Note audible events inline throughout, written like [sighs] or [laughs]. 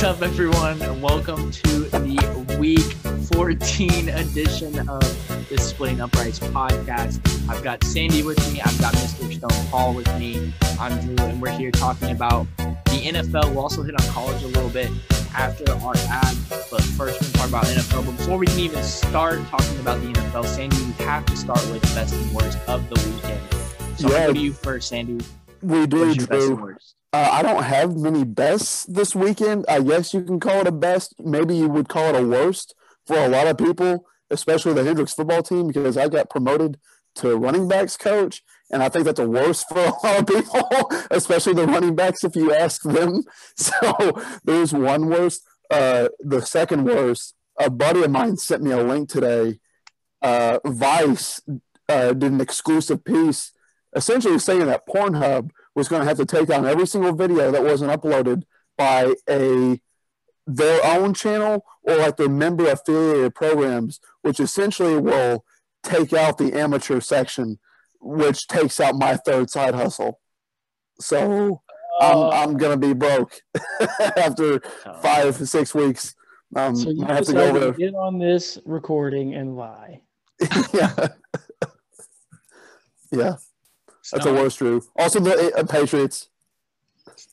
What's up, everyone? And welcome to the week 14 edition of the Splitting Uprights podcast. I've got Sandy with me, I've got Mr. Stone Paul with me. I'm Drew, and we're here talking about the NFL. We'll also hit on college a little bit after our ad, but first we're going to talk about NFL. But before we can even start talking about the NFL, Sandy, we have to start with the best and worst of the weekend. So yeah. go to you first, Sandy. We do, Drew. Uh, I don't have many bests this weekend. I guess you can call it a best. Maybe you would call it a worst for a lot of people, especially the Hendrix football team, because I got promoted to running backs coach. And I think that's a worst for [laughs] a lot of people, [laughs] especially the running backs if you ask them. [laughs] So there's one worst. Uh, the second worst, a buddy of mine sent me a link today. Uh, Vice uh, did an exclusive piece essentially saying that Pornhub was going to have to take down every single video that wasn't uploaded by a their own channel or like their member affiliated programs, which essentially will take out the amateur section, which takes out my third side hustle. So I'm uh, I'm gonna be broke [laughs] after uh, five six weeks. Um, so you I have to go over. get on this recording and lie. [laughs] yeah, [laughs] yeah. That's a worst Drew. Also, the uh, Patriots.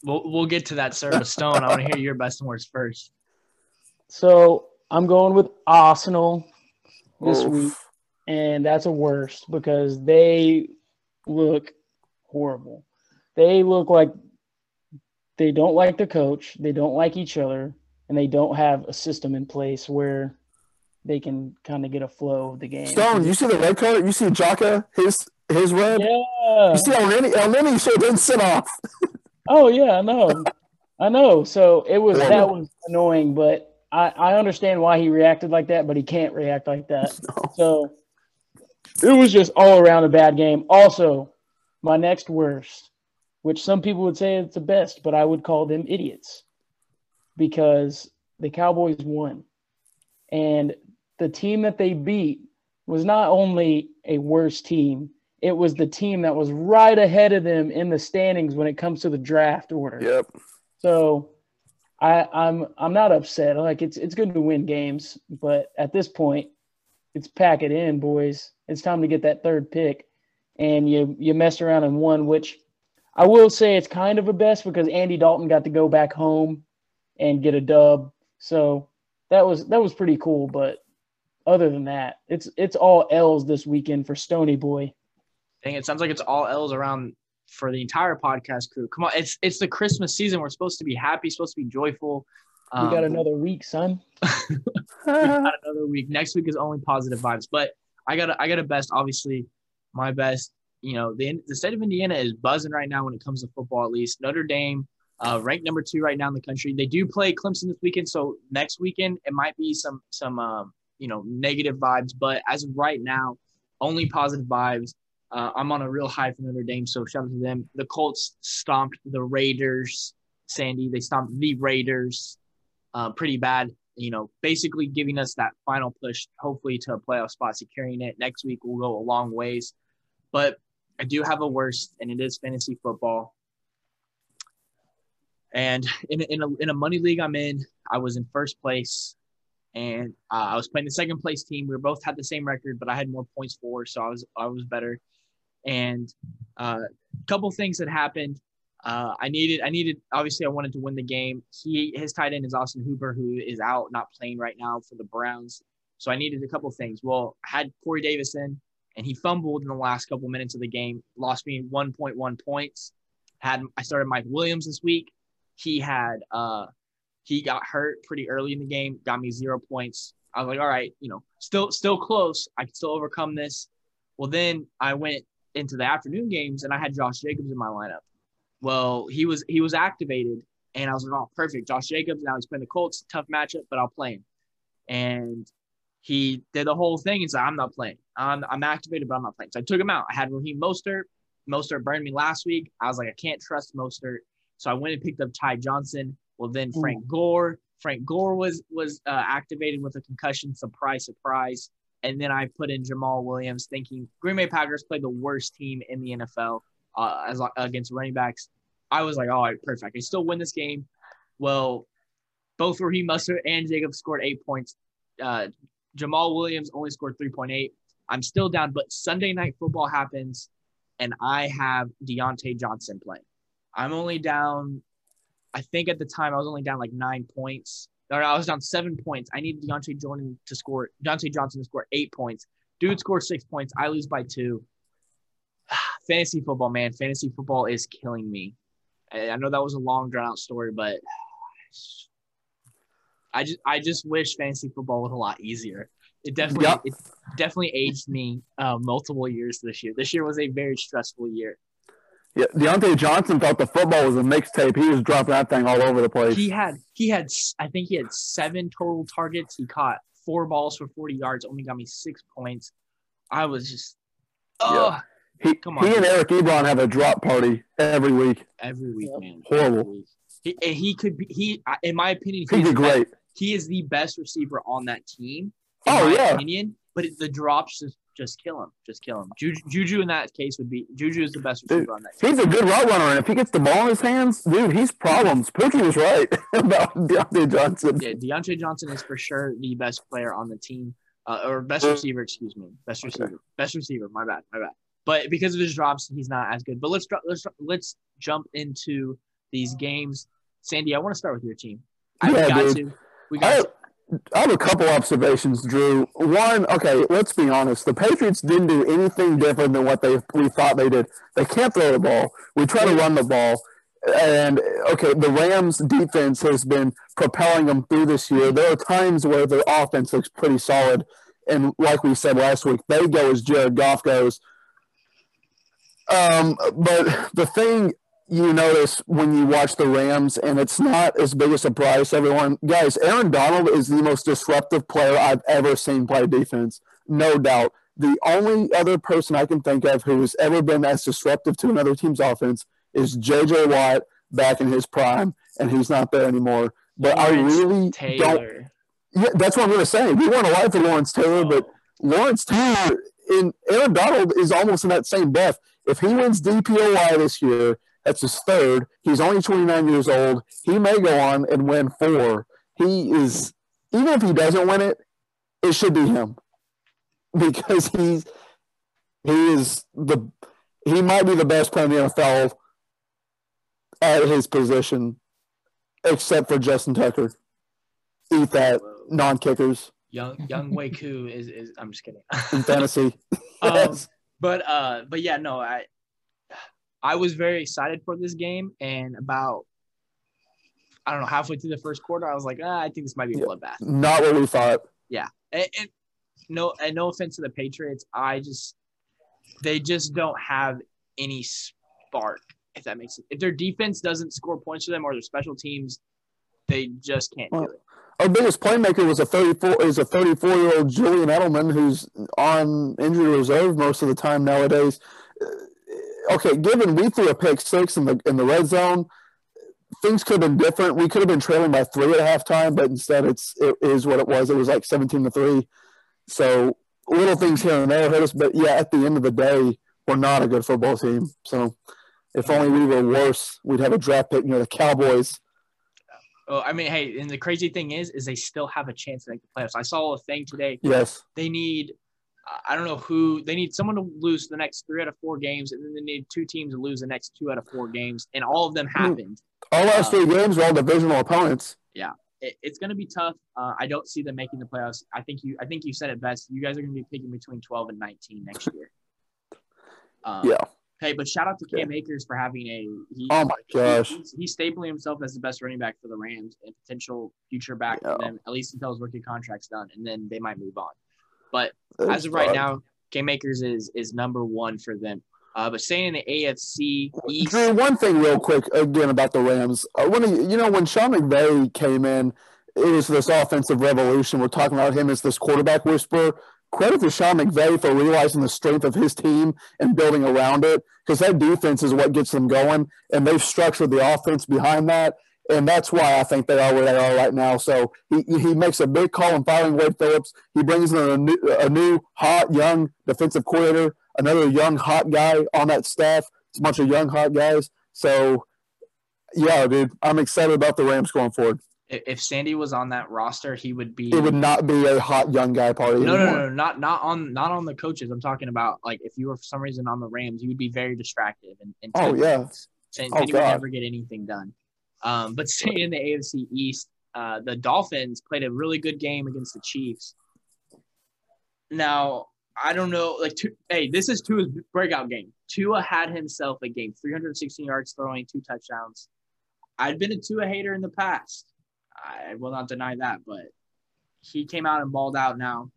We'll we'll get to that, sir. Stone, I want to hear your best and worst first. So I'm going with Arsenal this Oof. week, and that's a worst because they look horrible. They look like they don't like the coach, they don't like each other, and they don't have a system in place where they can kind of get a flow of the game. Stone, you see the red card? You see Xhaka? his his red? Yeah. You see how many how many should didn't sit off. [laughs] oh yeah, I know. I know. So it was that was annoying, but I, I understand why he reacted like that, but he can't react like that. [laughs] No. So it was just all around a bad game. Also, my next worst, which some people would say it's the best, but I would call them idiots because the Cowboys won. And the team that they beat was not only a worse team, it was the team that was right ahead of them in the standings when it comes to the draft order. Yep. So I, I'm I'm not upset. Like it's it's good to win games, but at this point, it's pack it in, boys. It's time to get that third pick, and you you messed around and won, which I will say it's kind of a best because Andy Dalton got to go back home and get a dub. So that was that was pretty cool. But other than that, it's it's all L's this weekend for Stony Boy. Dang, it sounds like it's all L's around for the entire podcast crew. Come on, it's it's the Christmas season. We're supposed to be happy, supposed to be joyful. Um, we got another week, son. [laughs] we got another week. Next week is only positive vibes. But I got a, I got a best. Obviously, my best. You know, the the state of Indiana is buzzing right now when it comes to football. At least Notre Dame, uh, ranked number two right now in the country. They do play Clemson this weekend, so next weekend it might be some some um, you know negative vibes. But as of right now, only positive vibes. Uh, I'm on a real high for Notre Dame, so shout out to them. The Colts stomped the Raiders, Sandy. They stomped the Raiders uh, pretty bad. You know, basically giving us that final push, hopefully to a playoff spot, securing it. Next week will go a long ways. But I do have a worst, and it is fantasy football. And in, in, a, in a money league I'm in, I was in first place and uh, I was playing the second place team. We both had the same record, but I had more points for, so I was I was better. And a uh, couple things that happened. Uh, I needed, I needed, obviously, I wanted to win the game. He, his tight end is Austin Hooper, who is out, not playing right now for the Browns. So I needed a couple things. Well, I had Corey Davis in, and he fumbled in the last couple minutes of the game, lost me 1.1 points. Had I started Mike Williams this week. He had, uh, he got hurt pretty early in the game, got me zero points. I was like, all right, you know, still, still close. I can still overcome this. Well, then I went into the afternoon games and I had Josh Jacobs in my lineup. Well, he was he was activated and I was like, oh, perfect. Josh Jacobs. Now he's playing the Colts. Tough matchup, but I'll play him. And he did the whole thing and said, I'm not playing. I'm, I'm activated, but I'm not playing. So I took him out. I had Raheem Mostert. Mostert burned me last week. I was like, I can't trust Mostert. So I went and picked up Ty Johnson. Well, then Frank Ooh. Gore. Frank Gore was was uh, activated with a concussion. Surprise, surprise. And then I put in Jamaal Williams, thinking Green Bay Packers played the worst team in the NFL uh, as against running backs. I was like, all right, perfect. I still win this game. Well, both Raheem Mostert and Jacob scored eight points. Uh, Jamaal Williams only scored 3.8. I'm still down, but Sunday night football happens, and I have Diontae Johnson playing. I'm only down, I think at the time I was only down like nine points. Or I was down seven points. I needed Diontae Jordan to score, Diontae Johnson to score eight points. Dude scores six points. I lose by two. [sighs] Fantasy football, man. Fantasy football is killing me. I know that was a long, drawn out story, but I just I just wish fantasy football was a lot easier. It definitely yep. it definitely aged me uh, multiple years this year. This year was a very stressful year. Yeah, Diontae Johnson thought the football was a mixtape. He was dropping that thing all over the place. He had he had I think he had seven total targets. He caught four balls for forty yards. Only got me six points. I was just oh. Yeah. He, Come on, he and Eric Ebron have a drop party every week. Every week, man. Horrible. Week. He, he could be he in my opinion be great. Best, he is the best receiver on that team. oh yeah. Opinion, but the drops just just kill him. Just kill him. Juju, Juju in that case would be Juju is the best receiver dude, on that. He's a good route runner, and if he gets the ball in his hands, dude, he's problems. Pookie was right [laughs] about Diontae Johnson. Yeah, Diontae Johnson is for sure the best player on the team, uh, or best receiver. Excuse me, best receiver. Okay. Best receiver. My bad. My bad. But because of his drops, he's not as good. But let's let's let's jump into these games. Sandy, I want to start with your team. I yeah, got dude. to. We got I, to. I have a couple observations, Drew. One, okay, let's be honest. The Patriots didn't do anything different than what they we thought they did. They can't throw the ball. We try to run the ball. And okay, the Rams defense has been propelling them through this year. There are times where the offense looks pretty solid. And like we said last week, they go as Jared Goff goes. Um, but the thing you notice when you watch the Rams, and it's not as big a surprise to everyone. Guys, Aaron Donald is the most disruptive player I've ever seen play defense, no doubt. The only other person I can think of who has ever been as disruptive to another team's offense is J.J. Watt back in his prime, and he's not there anymore. But Lawrence I really Taylor. don't. Yeah, that's what I'm going to say. We want a lot for Lawrence Taylor, oh. but Lawrence Taylor and Aaron Donald is almost in that same breath. If he wins DPOY this year, that's his third. He's only 29 years old. He may go on and win four. He is, even if he doesn't win it, it should be him [laughs] because he's he is the he might be the best player in the NFL at his position, except for Justin Tucker. Eat that, non kickers. Young Younghoe Koo is is I'm just kidding. in fantasy. [laughs] um, [laughs] but uh, but yeah, no, I I was very excited for this game, and about I don't know halfway through the first quarter, I was like, ah, I think this might be a bloodbath. Not what we thought. Yeah, and, and no, and no offense to the Patriots, I just they just don't have any spark. If that makes sense, if their defense doesn't score points for them or their special teams, they just can't do it. Our biggest playmaker was a 34 is a 34 year old Julian Edelman who's on injury reserve most of the time nowadays okay, given we threw a pick six in the in the red zone, things could have been different. We could have been trailing by three at halftime, but instead it's it is what it was. It was like seventeen to three. So little things here and there hurt us, but yeah, at the end of the day, we're not a good football team. So if only we were worse, we'd have a draft pick near the Cowboys. Oh, I mean, hey, and the crazy thing is, is they still have a chance to make the playoffs. I saw a thing today. Yes. They need I don't know who they need someone to lose the next three out of four games, and then they need two teams to lose the next two out of four games, and all of them happened. All last uh, three games were all divisional opponents. Yeah, it, it's going to be tough. Uh, I don't see them making the playoffs. I think you, I think you said it best. You guys are going to be picking between twelve and nineteen next [laughs] year. Um, yeah. Hey, but shout out to Cam yeah. Akers for having a. He, oh my gosh. He, he's, he's, stapling himself as the best running back for the Rams and potential future back yeah. for them, at least until his rookie contract's done, and then they might move on. But That's as of right now, Cam Akers is is number one for them. Uh, but saying the AFC East. Drew, one thing real quick again about the Rams. Uh, when he, you know when Sean McVay came in, it was this offensive revolution. We're talking about him as this quarterback whisperer. Credit to Sean McVay for realizing the strength of his team and building around it, because that defense is what gets them going, and they've structured the offense behind that and that's why I think they are where they are right now. So he, he makes a big call in firing Wade Phillips. He brings in a new, a new hot young defensive coordinator, another young hot guy on that staff. It's a bunch of young hot guys. So yeah, dude, I'm excited about the Rams going forward. If Sandy was on that roster, he would be. It would not be a hot young guy party. No, anymore. no, no, not not on not on the coaches. I'm talking about like if you were for some reason on the Rams, you would be very distracted. And, and oh yeah, oh, Sandy oh, would never get anything done. Um, but staying in the AFC East, uh, the Dolphins played a really good game against the Chiefs. Now I don't know, like, two, hey, this is Tua's breakout game. Tua had himself a game, 316 yards throwing, two touchdowns. I've been a Tua hater in the past. I will not deny that, but he came out and balled out now.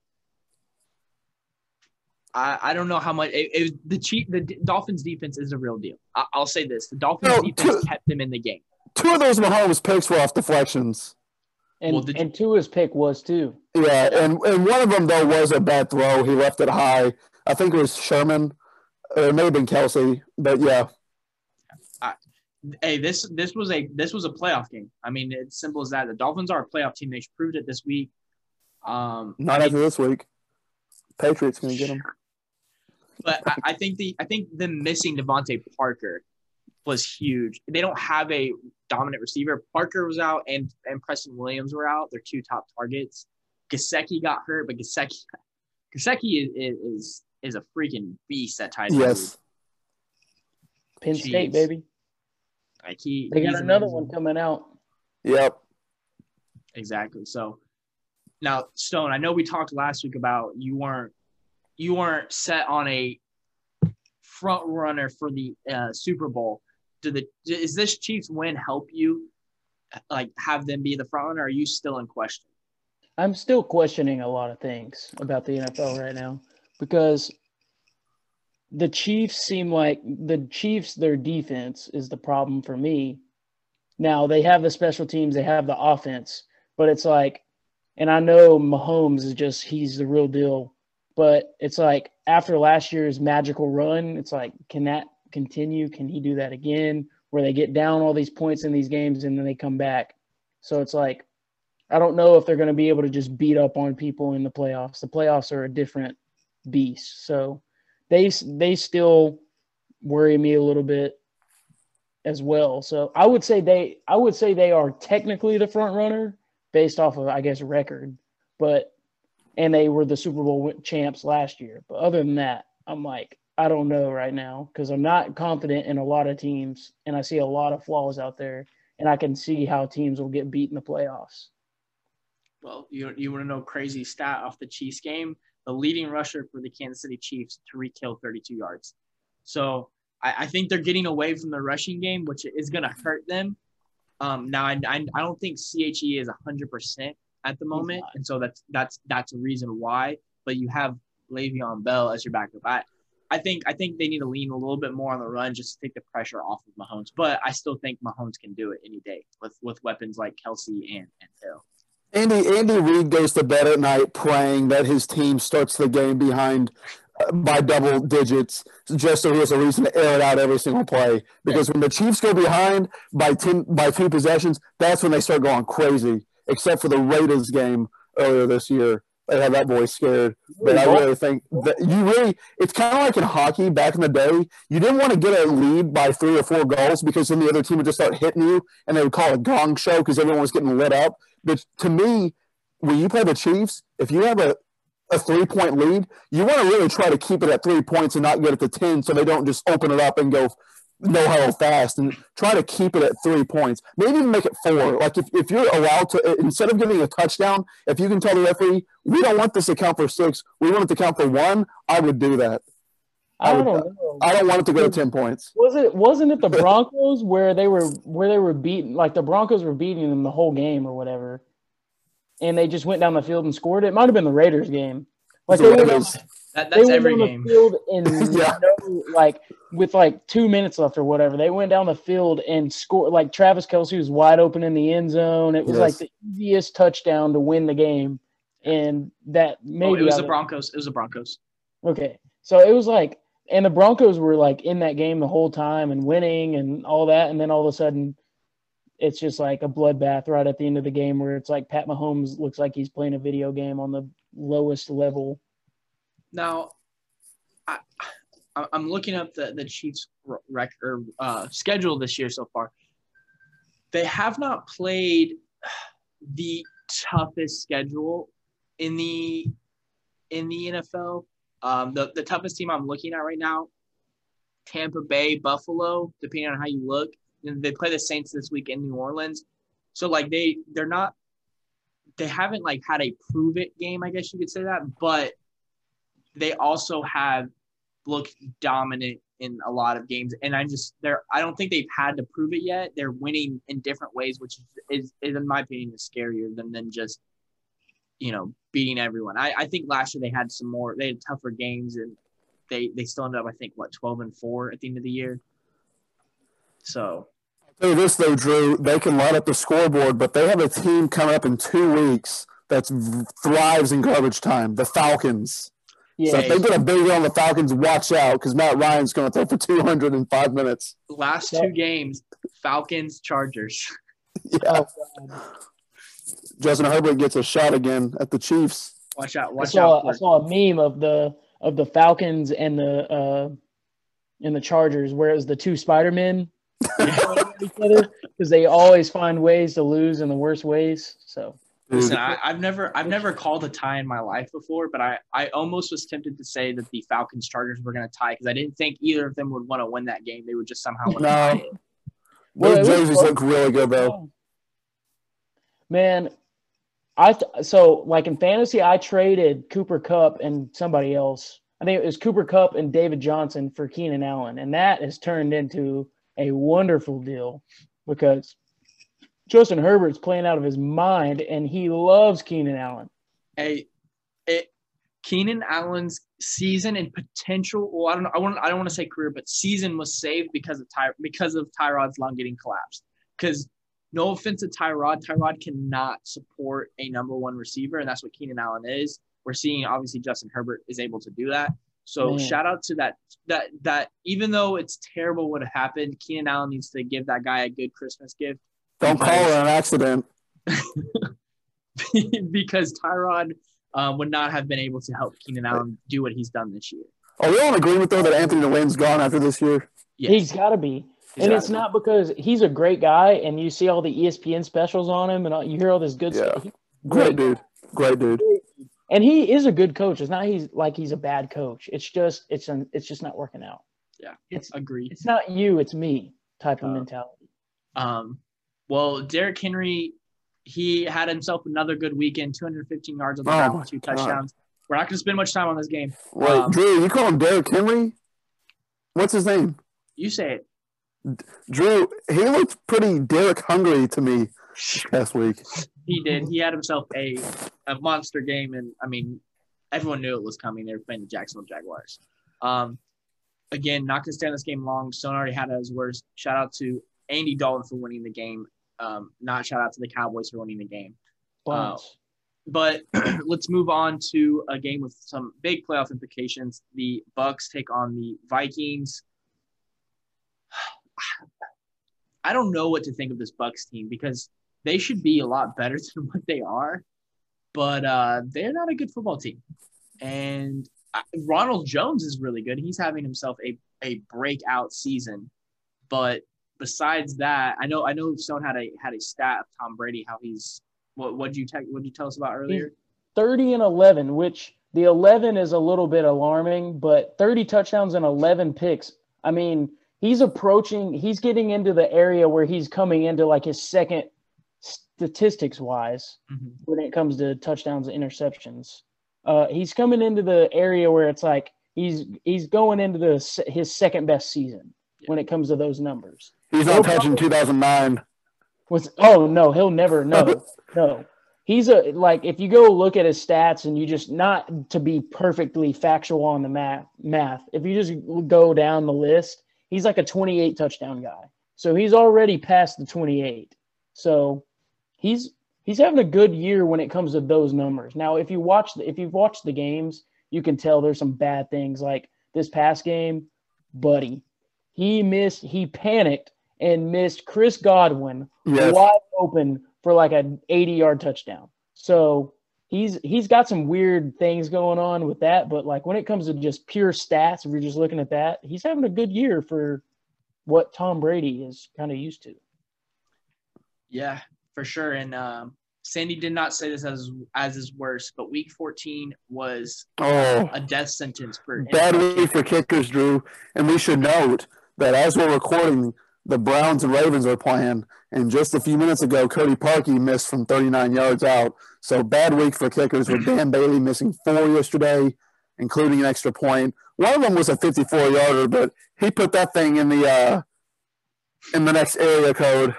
I, I don't know how much it, it was the chief the Dolphins defense is a real deal. I, will say this: the Dolphins no, defense kept them in the game. Two of those Mahomes picks were off deflections. And well, and Tua's pick was too. Yeah, and, and one of them though was a bad throw. He left it high. I think it was Sherman. It may have been Kelce, but yeah. I, hey, this this was a this was a playoff game. I mean, it's simple as that. The Dolphins are a playoff team. They proved it this week. Um, Not I after mean, this week. Patriots gonna get them. But I, I think the I think them missing DeVante Parker was huge. They don't have a dominant receiver. Parker was out and and Preston Williams were out. They're two top targets. Gesicki got hurt, but Gesicki [laughs] Gesicki is, is is a freaking beast at tight end. Yes. Penn Jeez. State, baby. Like he, they got another amazing. one coming out. Yep. Exactly. So now, Stone, I know we talked last week about you weren't you weren't set on a front runner for the uh, Super Bowl do the is this Chiefs win help you like have them be the front runner? are you still in question? I'm still questioning a lot of things about the NFL right now because the Chiefs seem like the Chiefs their defense is the problem for me. Now they have the special teams, they have the offense, but it's like and I know Mahomes is just he's the real deal, but it's like after last year's magical run, it's like can that continue? Can he do that again? Where they get down all these points in these games and then they come back. So it's like, I don't know if they're going to be able to just beat up on people in the playoffs. The playoffs are a different beast. So they they still worry me a little bit as well. So I would say they I would say they are technically the front runner based off of I guess record, but and they were the Super Bowl champs last year. But other than that, I'm like I don't know right now because I'm not confident in a lot of teams, and I see a lot of flaws out there, and I can see how teams will get beat in the playoffs. Well, you you want to know crazy stat off the Chiefs game? The leading rusher for the Kansas City Chiefs, Tyreek Hill, 32 yards. So I, I think they're getting away from the rushing game, which is going to hurt them. Um, now I, I, I don't think CEH is 100% at the moment, and so that's that's that's a reason why. But you have Le'Veon Bell as your backup. I I think I think they need to lean a little bit more on the run just to take the pressure off of Mahomes. But I still think Mahomes can do it any day with with weapons like Kelce and and Hill. Andy Andy Reid goes to bed at night praying that his team starts the game behind uh, by double digits just so he has a reason to air it out every single play. Because yeah. when the Chiefs go behind by ten by two possessions, that's when they start going crazy. Except for the Raiders game earlier this year they have that boy scared. But I really think that you really, it's kind of like in hockey back in the day. You didn't want to get a lead by three or four goals because then the other team would just start hitting you and they would call a gong show because everyone was getting lit up. But to me, when you play the Chiefs, if you have a, a three point lead, you want to really try to keep it at three points and not get it to 10 so they don't just open it up and go no huddle fast and try to keep it at three points. Maybe even make it four. Like if, if you're allowed to, instead of giving a touchdown, if you can tell the referee, we don't want this to count for six, we want it to count for one, I would do that. I, would, don't know. I don't want it to go to ten points. Was it wasn't it the Broncos where they were where they were beating like the Broncos were beating them the whole game or whatever, and they just went down the field and scored? It might have been the Raiders game. Like the they Raiders. That, that's every game. The field in [laughs] yeah. no, like with like two minutes left or whatever. They went down the field and scored. Like Travis Kelce was wide open in the end zone. It was yes. like the easiest touchdown to win the game, and that maybe oh, it was the Broncos. It was the Broncos. Okay, so it was like, and the Broncos were like in that game the whole time and winning and all that, and then all of a sudden. It's just like a bloodbath right at the end of the game where it's like Pat Mahomes looks like he's playing a video game on the lowest level now, I, I'm looking up the, the Chiefs' record uh, schedule this year so far. They have not played the toughest schedule in the in the NFL. Um, the the toughest team I'm looking at right now, Tampa Bay, Buffalo, depending on how you look. And they play the Saints this week in New Orleans, so like they they're not they haven't like had a prove it game, I guess you could say that, but they also have looked dominant in a lot of games. And I just they're I don't think they've had to prove it yet. They're winning in different ways, which is, is, in my opinion is scarier than than just you know beating everyone. I, I think last year they had some more they had tougher games and they they still ended up I think what twelve and four at the end of the year. So this though, Drew, they can light up the scoreboard, but they have a team coming up in two weeks that thrives in garbage time. The Falcons. Yeah. So if they get a big on the Falcons, watch out because Matt Ryan's going to throw for 200 in five minutes. Last two games, Falcons, Chargers. [laughs] yeah. Justin Herbert gets a shot again at the Chiefs. Watch out! Watch I saw, out! I saw a meme of the of the Falcons and the uh, and the Chargers, where it was the two Spider Men because [laughs] they always find ways to lose in the worst ways. So Listen, I, have never I've never called a tie in my life before, but I, I almost was tempted to say that the Falcons Chargers were going to tie because I didn't think either of them would want to win that game. They would just somehow win. No, those jerseys look really good though. Oh. Man, I so like in fantasy, I traded Cooper Kupp and somebody else. I think it was Cooper Kupp and David Johnson for Keenan Allen, and that has turned into a wonderful deal because Justin Herbert's playing out of his mind, and he loves Keenan Allen. A, a Keenan Allen's season and potential. Well, I don't. I want. I don't want to say career, but season was saved because of Ty because of Tyrod's lung getting collapsed. Because no offense to Tyrod, Tyrod cannot support a number one receiver, and that's what Keenan Allen is. We're seeing obviously Justin Herbert is able to do that. So Man. shout out to that that that even though it's terrible what happened, Keenan Allen needs to give that guy a good Christmas gift don't call it an accident. [laughs] because Tyrod uh, would not have been able to help Keenan Allen do what he's done this year. Are we all in agreement though that Anthony Lynn's gone after this year? Yes. He's got to be. He's and it's be. not because he's a great guy and you see all the ESPN specials on him and all, you hear all this good yeah. stuff. Great, great dude. Great dude. And he is a good coach. It's not he's like he's a bad coach. It's just it's an, it's just not working out. Yeah. It's agreed. It's not you, it's me type of uh, mentality. Um well, Derrick Henry, he had himself another good weekend 215 yards on the ground, oh two touchdowns. God. We're not going to spend much time on this game. Wait, um, Drew, you call him Derrick Henry? What's his name? You say it. Drew, he looked pretty Derrick hungry to me last week. [laughs] He did. He had himself a, a monster game, and I mean, everyone knew it was coming. They were playing the Jacksonville Jaguars. Um, again, not going to stand this game long. Stone already had his worst. Shout out to Andy Dalton for winning the game. Um, not shout out to the Cowboys for winning the game. Uh, but [clears throat] let's move on to a game with some big playoff implications. The Bucs take on the Vikings. [sighs] I don't know what to think of this Bucs team because they should be a lot better [laughs] than what they are, but uh, they're not a good football team. And uh, Ronald Jones is really good. He's having himself a, a breakout season, but besides that, I know I know Stone had a had a stat of Tom Brady how he's what what you te- what you tell us about earlier? He's Thirty and eleven, which the eleven is a little bit alarming, but thirty touchdowns and eleven picks. I mean, he's approaching. He's getting into the area where he's coming into like his second statistics wise mm-hmm. when it comes to touchdowns and interceptions. Uh, he's coming into the area where it's like he's he's going into the his second best season. When it comes to those numbers. He's not touching 2009. Was oh no, he'll never no [laughs] no. He's a like if you go look at his stats and you just not to be perfectly factual on the math math. If you just go down the list, he's like a 28 touchdown guy. So he's already past the 28. So he's he's having a good year when it comes to those numbers. Now, if you watch the, if you've watched the games, you can tell there's some bad things like this past game, buddy. He missed, he panicked and missed Chris Godwin yes. wide open for like an 80 yard touchdown. So he's he's got some weird things going on with that, but like when it comes to just pure stats, if you're just looking at that, he's having a good year for what Tom Brady is kind of used to. Yeah, for sure. And um, Sandy did not say this as as his worst, but week 14 was oh, a death sentence for bad week for kickers, Drew. And we should note that as we're recording, the Browns and Ravens are playing. And just a few minutes ago, Cody Parkey missed from 39 yards out. So bad week for kickers with Dan Bailey missing four yesterday, including an extra point. One of them was a 54 yarder, but he put that thing in the uh, in the next area code.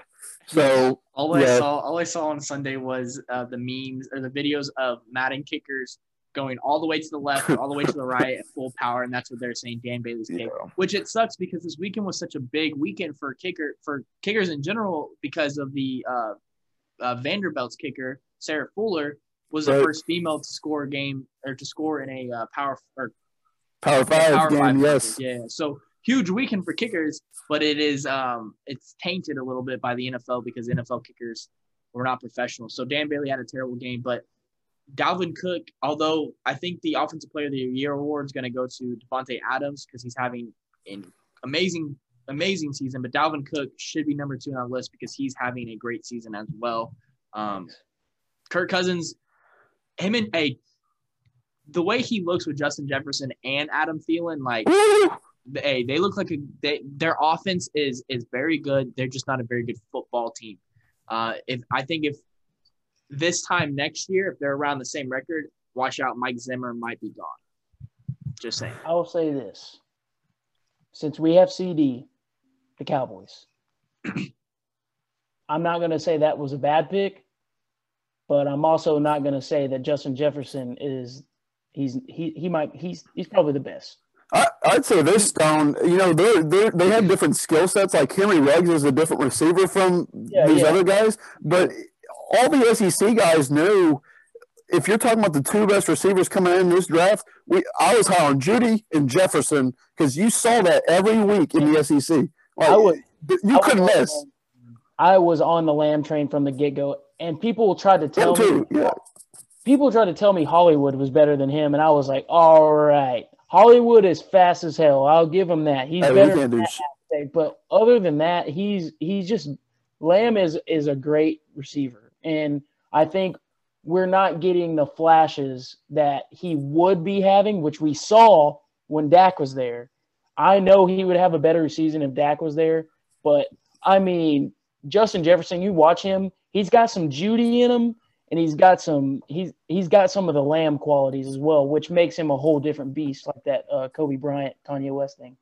So all yeah. I saw, all I saw on Sunday was uh, the memes or the videos of Madden kickers going all the way to the left, all the way to the [laughs] right at full power, and that's what they're saying. Dan Bailey's kick, yeah. which it sucks because this weekend was such a big weekend for kicker for kickers in general because of the uh, uh, Vanderbilt's kicker Sarah Fuller was right. the first female to score a game or to score in a uh, power or power five power game. Five yes, yeah. So huge weekend for kickers, but it is um it's tainted a little bit by the NFL because NFL kickers were not professional. So Dan Bailey had a terrible game, but Dalvin Cook, although I think the Offensive Player of the Year award is going to go to Davante Adams because he's having an amazing, amazing season. But Dalvin Cook should be number two on our list because he's having a great season as well. Um, Kirk Cousins, him and hey, the way he looks with Justin Jefferson and Adam Thielen, like [laughs] hey, they look like a they, their offense is is very good. They're just not a very good football team. Uh, if I think if this time next year, if they're around the same record, watch out, Mike Zimmer might be gone. Just saying. I will say this: since we have CeeDee, the Cowboys, [clears throat] I'm not going to say that was a bad pick, but I'm also not going to say that Justin Jefferson is he's he he might he's he's probably the best. I, would say this stone. You know, they they they have different skill sets. Like Henry Ruggs is a different receiver from yeah, these yeah. other guys, but all the SEC guys knew. If you're talking about the two best receivers coming in this draft, we I was high on Jeudy and Jefferson because you saw that every week in the SEC. Like, I would, you I couldn't miss. I was on the Lamb train from the get go, and people tried to tell me. Yeah. People tried to tell me Hollywood was better than him, and I was like, "All right, Hollywood is fast as hell. I'll give him that. He's oh, hey, better than that but other than that, he's he's just Lamb is is a great receiver, and I think we're not getting the flashes that he would be having, which we saw when Dak was there. I know he would have a better season if Dak was there, but I mean, Justin Jefferson, you watch him, he's got some Jeudy in him, and he's got some he's he's got some of the lamb qualities as well, which makes him a whole different beast, like that uh, Kobe Bryant, Kanye West thing.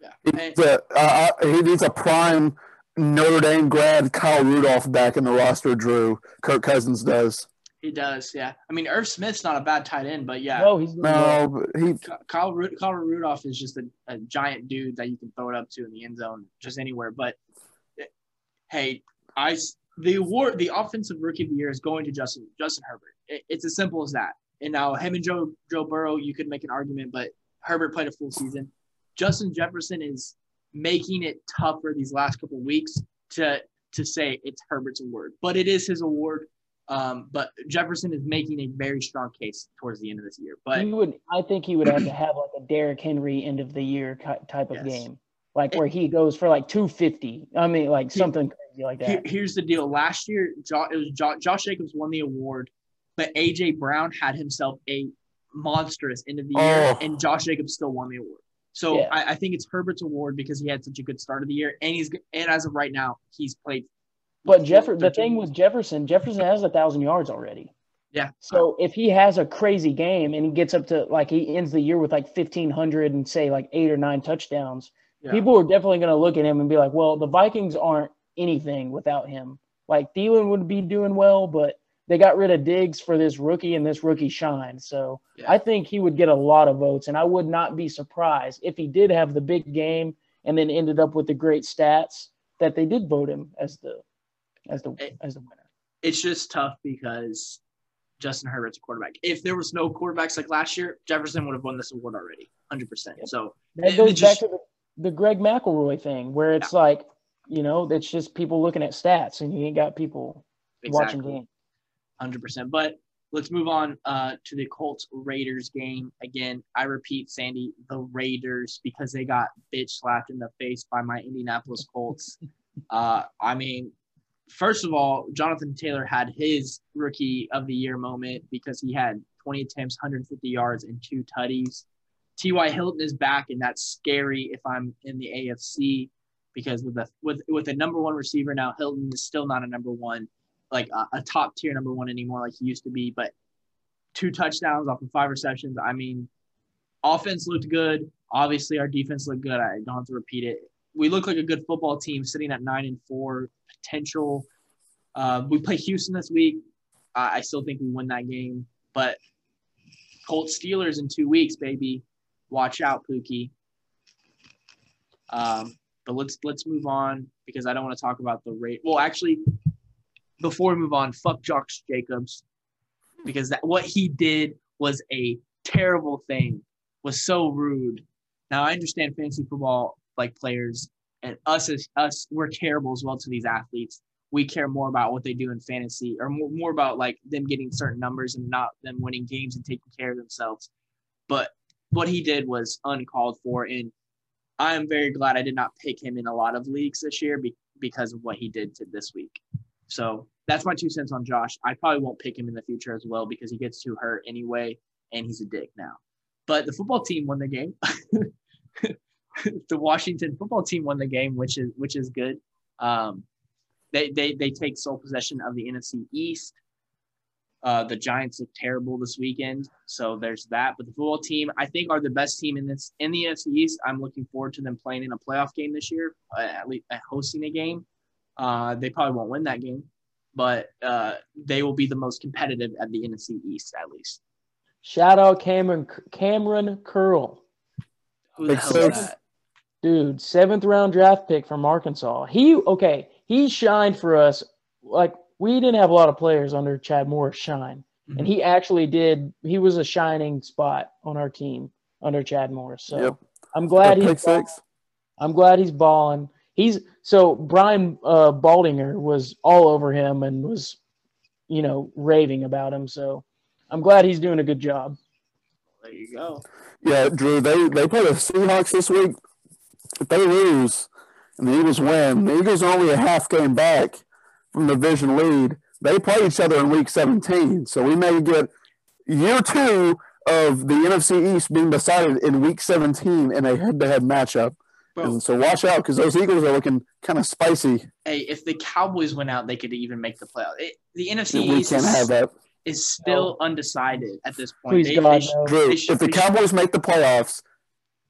Yeah, he's a, uh, uh, he needs a prime Notre Dame grad Kyle Rudolph back in the roster. Drew Kirk Cousins does. He does, yeah. I mean, Irv Smith's not a bad tight end, but yeah. No, he's no. He Kyle, Kyle Rudolph is just a, a giant dude that you can throw it up to in the end zone, just anywhere. But hey, I the award, the offensive rookie of the year is going to Justin Justin Herbert. It, it's as simple as that. And now him and Joe Joe Burrow, you could make an argument, but Herbert played a full season. Justin Jefferson is making it tougher these last couple weeks to to say it's Herbert's award, but it is his award. Um, but Jefferson is making a very strong case towards the end of this year. But he would, I think he would have to have like a Derrick Henry end of the year type of yes. game, like where he goes for like 250. I mean, like something crazy like that. Here, here's the deal: last year, Josh, it was Josh, Josh Jacobs won the award, but AJ Brown had himself a monstrous end of the year, oh. and Josh Jacobs still won the award. So yeah. I, I, think it's Herbert's award because he had such a good start of the year, and he's and as of right now, he's played. But Jefferson, the thing with Jefferson, Jefferson has a thousand yards already. Yeah. So if he has a crazy game and he gets up to like he ends the year with like fifteen hundred and say like eight or nine touchdowns, yeah. people are definitely going to look at him and be like, "Well, the Vikings aren't anything without him. Like Thielen would be doing well, but they got rid of Diggs for this rookie and this rookie shine. So yeah. I think he would get a lot of votes, and I would not be surprised if he did have the big game and then ended up with the great stats that they did vote him as the as the it, as the winner. It's just tough because Justin Herbert's a quarterback. If there was no quarterbacks like last year, Jefferson would have won this award already, hundred percent. So that goes just, back to the, the Greg McElroy thing, where it's yeah. like you know, it's just people looking at stats and you ain't got people exactly. watching games. 100%. But let's move on uh, to the Colts Raiders game. Again, I repeat, Sandy, the Raiders, because they got bitch slapped in the face by my Indianapolis Colts. [laughs] uh, I mean, first of all, Jonathan Taylor had his rookie of the year moment because he had 20 attempts, 150 yards, and two tutties. T.Y. Hilton is back, and that's scary if I'm in the AFC because with a with with a number one receiver now, Hilton is still not a number one, like a, a top tier number one anymore, like he used to be. But two touchdowns off of five receptions. I mean, offense looked good. Obviously, our defense looked good. I don't have to repeat it. We look like a good football team, sitting at nine and four. Potential. Uh, we play Houston this week. I still think we win that game, but Colts Steelers in two weeks, baby. Watch out, Pookie. Um, but let's let's move on because I don't want to talk about the rate. Well, actually, before we move on, fuck Josh Jacobs because that what he did was a terrible thing. Was so rude. Now I understand fantasy football like players and us as us we're terrible as well to these athletes. We care more about what they do in fantasy or more, more about like them getting certain numbers and not them winning games and taking care of themselves. But what he did was uncalled for and I am very glad I did not pick him in a lot of leagues this year be- because of what he did to this week. So that's my two cents on Josh. I probably won't pick him in the future as well because he gets too hurt anyway, and he's a dick now. But the football team won the game. [laughs] the Washington football team won the game, which is which is good. Um, they they they take sole possession of the NFC East. Uh, the Giants look terrible this weekend, so there's that. But the football team, I think, are the best team in this in the NFC East. I'm looking forward to them playing in a playoff game this year, uh, at least uh, hosting a game. Uh, they probably won't win that game, but uh, they will be the most competitive at the NFC East at least. Shout out Kamren Kamren Curl. Who the hell is that? Dude, seventh round draft pick from Arkansas. He okay, he shined for us like we didn't have a lot of players under Chad Morris shine. Mm-hmm. And he actually did. He was a shining spot on our team under Chad Morris. So yep. I'm glad he's. Six. I'm glad he's balling. He's so Brian uh, Baldinger was all over him and was, you know, raving about him. So I'm glad he's doing a good job. There you go. Yeah, Drew. They they play the Seahawks this week. If they lose and the Eagles win, the Eagles are only a half game back from the division lead. They play each other in week 17. So we may get year two of the NFC East being decided in week 17 in a head to head and so watch out because those Eagles are looking kind of spicy. Hey, if the Cowboys went out, they could even make the playoff. It, the NFC we East can't is, have that. is still oh. undecided at this point. Please they, God, they, no. Drew, if the Cowboys make the playoffs,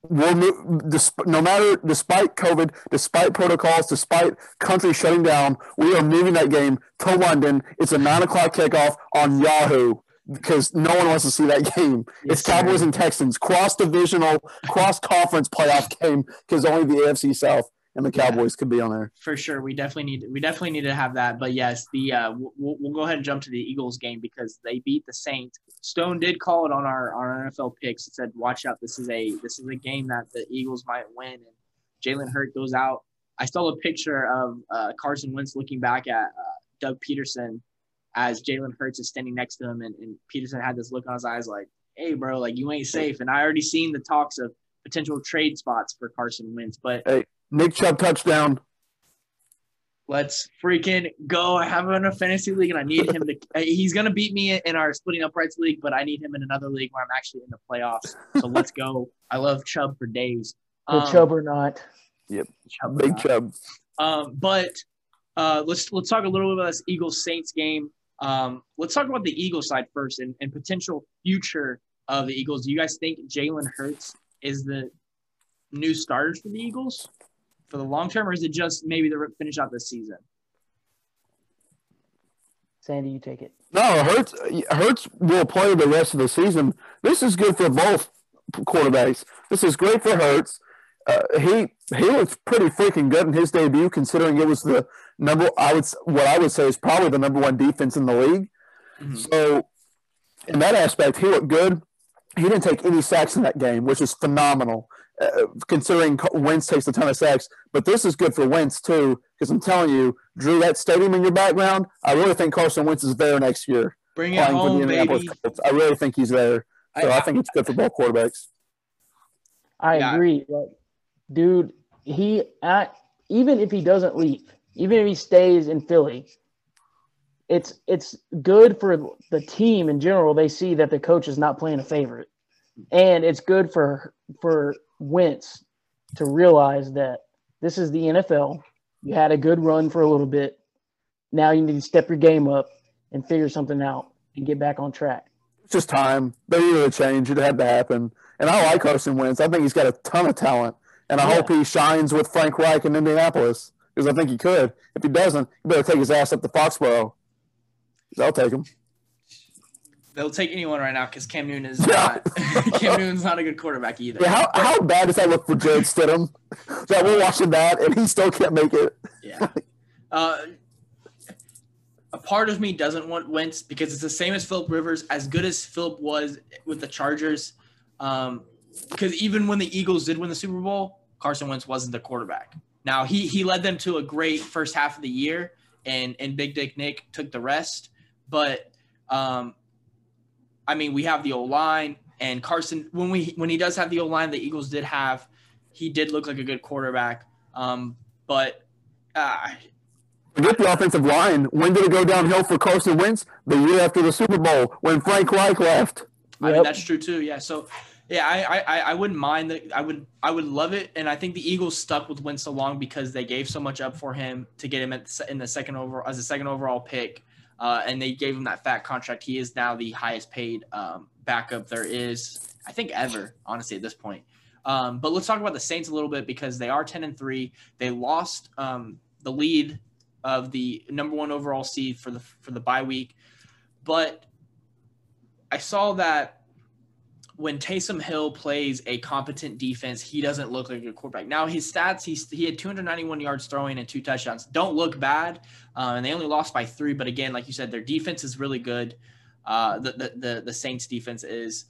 we'll move, no matter despite COVID, despite protocols, despite country shutting down, we are moving that game to London. It's a nine o'clock kickoff on Yahoo because no one wants to see that game. Yes, it's Cowboys sir. and Texans cross divisional, cross conference playoff game because only the AFC South and the Cowboys yeah, could be on there for sure. We definitely need we definitely need to have that. But yes, the uh, we'll, we'll go ahead and jump to the Eagles game because they beat the Saints. Stone did call it on our, our NFL picks. He said, "Watch out! This is a this is a game that the Eagles might win." And Jalen Hurt goes out. I saw a picture of uh, Carson Wentz looking back at uh, Doug Pederson as Jalen Hurts is standing next to him, and, and Pederson had this look on his eyes like, "Hey, bro, like you ain't safe." And I already seen the talks of potential trade spots for Carson Wentz, but hey, Nick Chubb touchdown. Let's freaking go. I have him in a fantasy league, and I need him to. [laughs] He's gonna beat me in our Splitting Uprights league, but I need him in another league where I'm actually in the playoffs. So let's go. I love Chubb for days. Um, Chubb or not. Yep. Chubb Big Chubb. Um, but uh, let's let's talk a little bit about this Eagles Saints game. Um, let's talk about the Eagles side first and, and potential future of the Eagles. Do you guys think Jalen Hurts is the new starter for the Eagles? for the long term, or is it just maybe to finish out this season? Sandy, you take it. No, Hurts Hurts will play the rest of the season. This is good for both quarterbacks. This is great for Hurts. Uh, he he looks pretty freaking good in his debut, considering it was the number. I would what I would say is probably the number one defense in the league. Mm-hmm. So, in that aspect, he looked good. He didn't take any sacks in that game, which is phenomenal uh, considering Wentz takes a ton of sacks. But this is good for Wentz too, because I'm telling you, Drew, that stadium in your background, I really think Carson Wentz is there next year. Bring it home, baby. Colts. I really think he's there. So I, I, think it's good for both quarterbacks. I yeah. agree, dude. He at, even if he doesn't leave, even if he stays in Philly, it's it's good for the team in general. They see that the coach is not playing a favorite, and it's good for for Wentz to realize that this is the NFL. You had a good run for a little bit. Now you need to step your game up and figure something out and get back on track. It's just time. They needed a change. It had to happen. And I like Carson Wentz. I think he's got a ton of talent. And I yeah. hope he shines with Frank Reich in Indianapolis because I think he could. If he doesn't, he better take his ass up to Foxborough. They'll take him. They'll take anyone right now because Cam Newton is not. [laughs] Cam Newton's not a good quarterback either. Yeah, how, how bad does that look for Jarrett Stidham? So we're watching that, and he still can't make it. Yeah. Uh, a part of me doesn't want Wentz because it's the same as Philip Rivers. As good as Philip was with the Chargers, um, because even when the Eagles did win the Super Bowl, Carson Wentz wasn't the quarterback. Now he he led them to a great first half of the year, and and Big Dick Nick took the rest. But um, I mean, we have the O line and Carson. When we when he does have the O line, the Eagles did have. He did look like a good quarterback. Um, but uh, Forget the offensive line. When did it go downhill for Carson Wentz? The year after the Super Bowl when Frank Reich left. I mean, that's true too. Yeah. So, yeah, I, I, I wouldn't mind that. I would, I would love it. And I think the Eagles stuck with so long because they gave so much up for him to get him at, in the second overall as a second overall pick, uh, and they gave him that fat contract. He is now the highest paid um, backup there is, I think, ever. Honestly, at this point. Um, but let's talk about the Saints a little bit because they are ten and three. They lost um, the lead of the number one overall seed for the for the bye week, but I saw that when Taysom Hill plays a competent defense, he doesn't look like a quarterback. Now his stats, he's he had 291 yards throwing and two touchdowns. Don't look bad, uh, and they only lost by three. But again, like you said, their defense is really good. Uh, the, the the the Saints defense is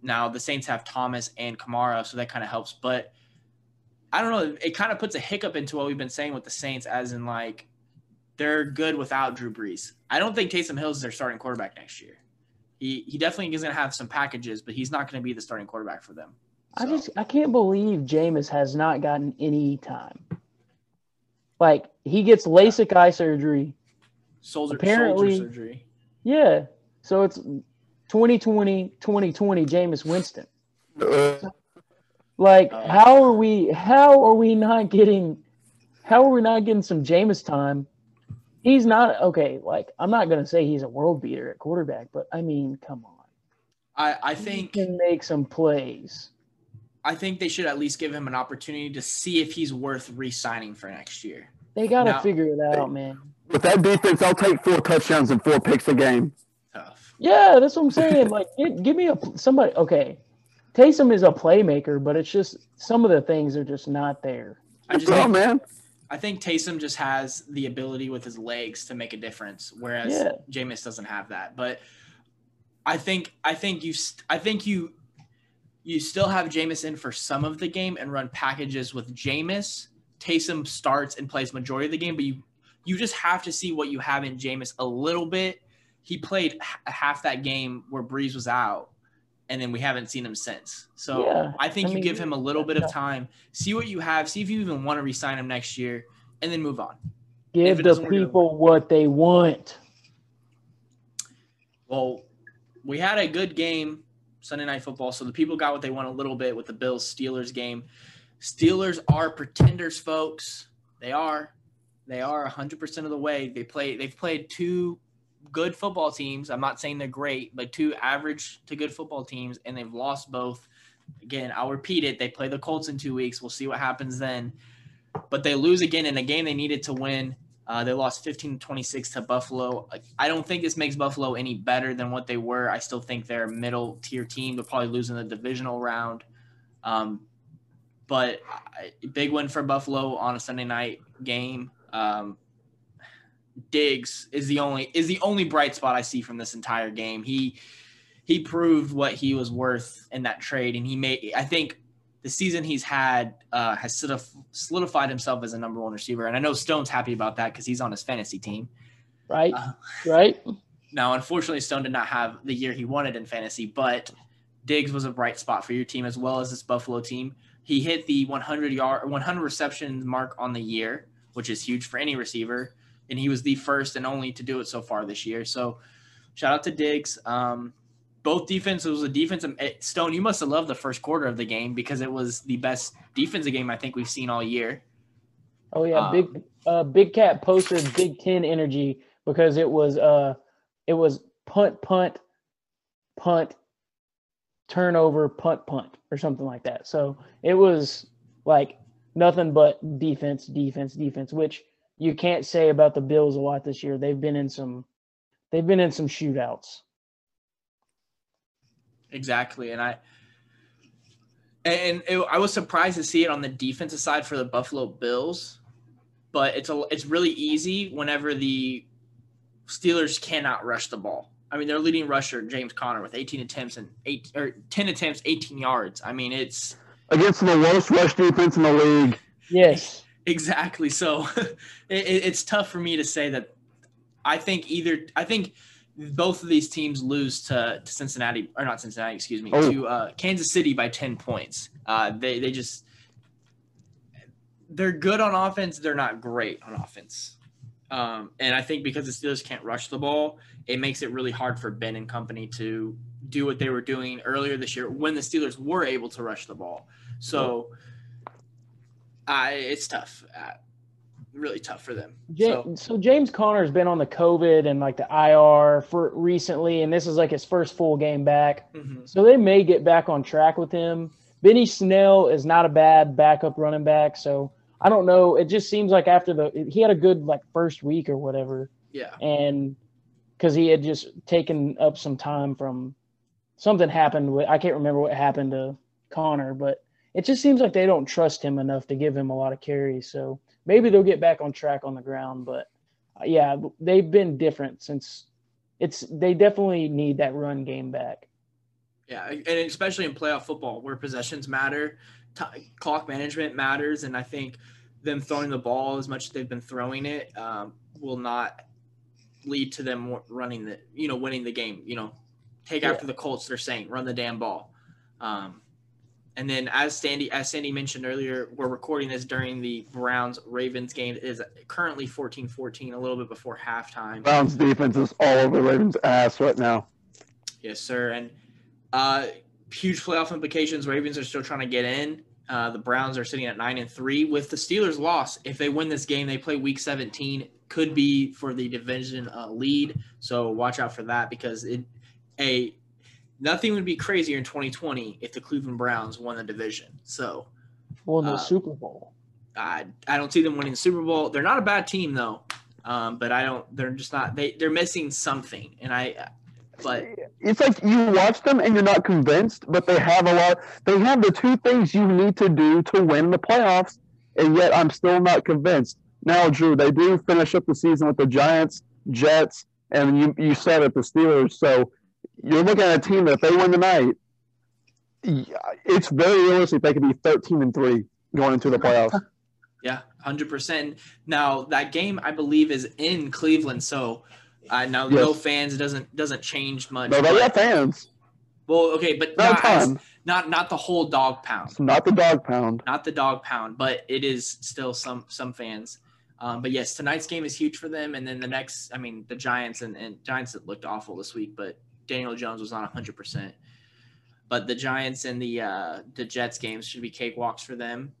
now the Saints have Thomas and Kamara, so that kind of helps. But I don't know, it kind of puts a hiccup into what we've been saying with the Saints, as in like they're good without Drew Brees. I don't think Taysom Hill is their starting quarterback next year he he definitely is going to have some packages, but he's not going to be the starting quarterback for them. So. I just I can't believe Jameis has not gotten any time. Like he gets LASIK eye surgery. Soldier, apparently, soldier surgery. Yeah. So it's 2020, 2020 Jameis Winston. like uh, how are we how are we not getting how are we not getting some Jameis time he's not okay. Like I'm not gonna say he's a world beater at quarterback, but I mean, come on. I I think he can make some plays. I think they should at least give him an opportunity to see if he's worth re-signing for next year. They got to figure it out, man. With that defense, I'll take four touchdowns and four picks a game. Tough. Yeah, that's what I'm saying. like, [laughs] give, give me a somebody. Okay, Taysom is a playmaker, but it's just some of the things are just not there. I just, oh, man. I think Taysom just has the ability with his legs to make a difference, whereas yeah. Jameis doesn't have that. But I think I think you I think you you still have Jameis in for some of the game and run packages with Jameis. Taysom starts and plays majority of the game, but you you just have to see what you have in Jameis a little bit. He played half that game where Brees was out, and then we haven't seen him since. So yeah, I think I you mean, give him a little bit of time, see what you have, see if you even want to resign him next year, and then move on. Give the people what they want. Well, we had a good game Sunday night football, so the people got what they want a little bit with the Bills Steelers game. Steelers are pretenders, folks. They are. They are 100% of the way. They play they've played two good football teams. I'm not saying they're great, but two average to good football teams, and they've lost both. Again, I'll repeat it. They play the Colts in two weeks. We'll see what happens then. But they lose again in a game they needed to win. Uh, they lost 15 to 26 to Buffalo. I don't think this makes Buffalo any better than what they were. I still think they're a middle tier team. They'll probably lose in the divisional round. Um, but big win for Buffalo on a Sunday night game. Um, Diggs is the only is the only bright spot I see from this entire game. He he proved what he was worth in that trade, and he made. I think the season he's had uh, has sort of solidified himself as a number one receiver, and I know Stone's happy about that because he's on his fantasy team. Right. Uh, right. Now, unfortunately, Stone did not have the year he wanted in fantasy, but Diggs was a bright spot for your team as well as this Buffalo team. He hit the 100 yard, 100 receptions mark on the year which is huge for any receiver. And he was the first and only to do it so far this year. So shout out to Diggs. Um, both defenses was a defensive eh, Stone. You must have loved the first quarter of the game because it was the best defensive game I think we've seen all year. Oh yeah, um, big uh, Big Cat posted Big Ten energy because it was uh it was punt punt punt turnover punt punt or something like that. So it was like nothing but defense defense defense, which you can't say about the Bills a lot this year. They've been in some they've been in some shootouts. Exactly, and I and it, I was surprised to see it on the defensive side for the Buffalo Bills, but it's a it's really easy whenever the Steelers cannot rush the ball. I mean, their leading rusher James Conner with 18 attempts and eight or 10 attempts, 18 yards. I mean, it's against the worst rush defense in the league. Yes, exactly. So [laughs] it, it's tough for me to say that. I think either I think both of these teams lose to, to Cincinnati or not Cincinnati, excuse me, oh. to uh, Kansas City by 10 points. Uh, they they just they're good on offense. They're not great on offense. Um, and I think because the Steelers can't rush the ball, it makes it really hard for Ben and company to do what they were doing earlier this year when the Steelers were able to rush the ball. So, uh, it's tough. Uh, really tough for them. James, so. so. James Conner's been on the COVID and like the IR for recently, and this is like his first full game back. Mm-hmm. So they may get back on track with him. Benny Snell is not a bad backup running back, so I don't know. It just seems like after the he had a good like first week or whatever. Yeah. And because he had just taken up some time from something happened with I can't remember what happened to Conner, but it just seems like they don't trust him enough to give him a lot of carries. So maybe they'll get back on track on the ground, but uh, yeah, they've been different since it's they definitely need that run game back. Yeah, and especially in playoff football where possessions matter, t- clock management matters, and I think them throwing the ball as much as they've been throwing it um, will not lead to them running the you know winning the game. You know, take yeah. after the Colts. They're saying run the damn ball. Um, and then as Sandy as Sandy mentioned earlier, we're recording this during the Browns Ravens game. It is currently 14-14, a little bit before halftime. Browns defense is all over Ravens ass right now. Yes, sir. And uh, huge playoff implications. Ravens are still trying to get in. Uh, the Browns are sitting at nine and three. With the Steelers' loss, if they win this game, they play Week 17. Could be for the division uh, lead. So watch out for that because it a nothing would be crazier in 2020 if the Cleveland Browns won the division. So won the uh, Super Bowl. I I don't see them winning the Super Bowl. They're not a bad team though, um, but I don't. They're just not. They they're missing something, and I but it's like you watch them and you're not convinced, but they have a lot. They have the two things you need to do to win the playoffs, and yet I'm still not convinced. Now, Drew, they do finish up the season with the Giants, Jets, and you you said it, the Steelers. So you're looking at a team that if they win tonight, it's very realistic they could be 13 and three going into the playoffs. [laughs] Yeah, hundred percent. Now that game, I believe, is in Cleveland, so I know yes. no fans doesn't doesn't change much. No, they got fans. Well, okay, but not as, not not the whole dog pound. It's not the dog pound. Not the dog pound, but it is still some some fans. Um, but yes, tonight's game is huge for them, and then the next, I mean, the Giants and, and Giants looked awful this week, but Daniel Jones was not hundred percent. But the Giants and the uh, the Jets games should be cakewalks for them.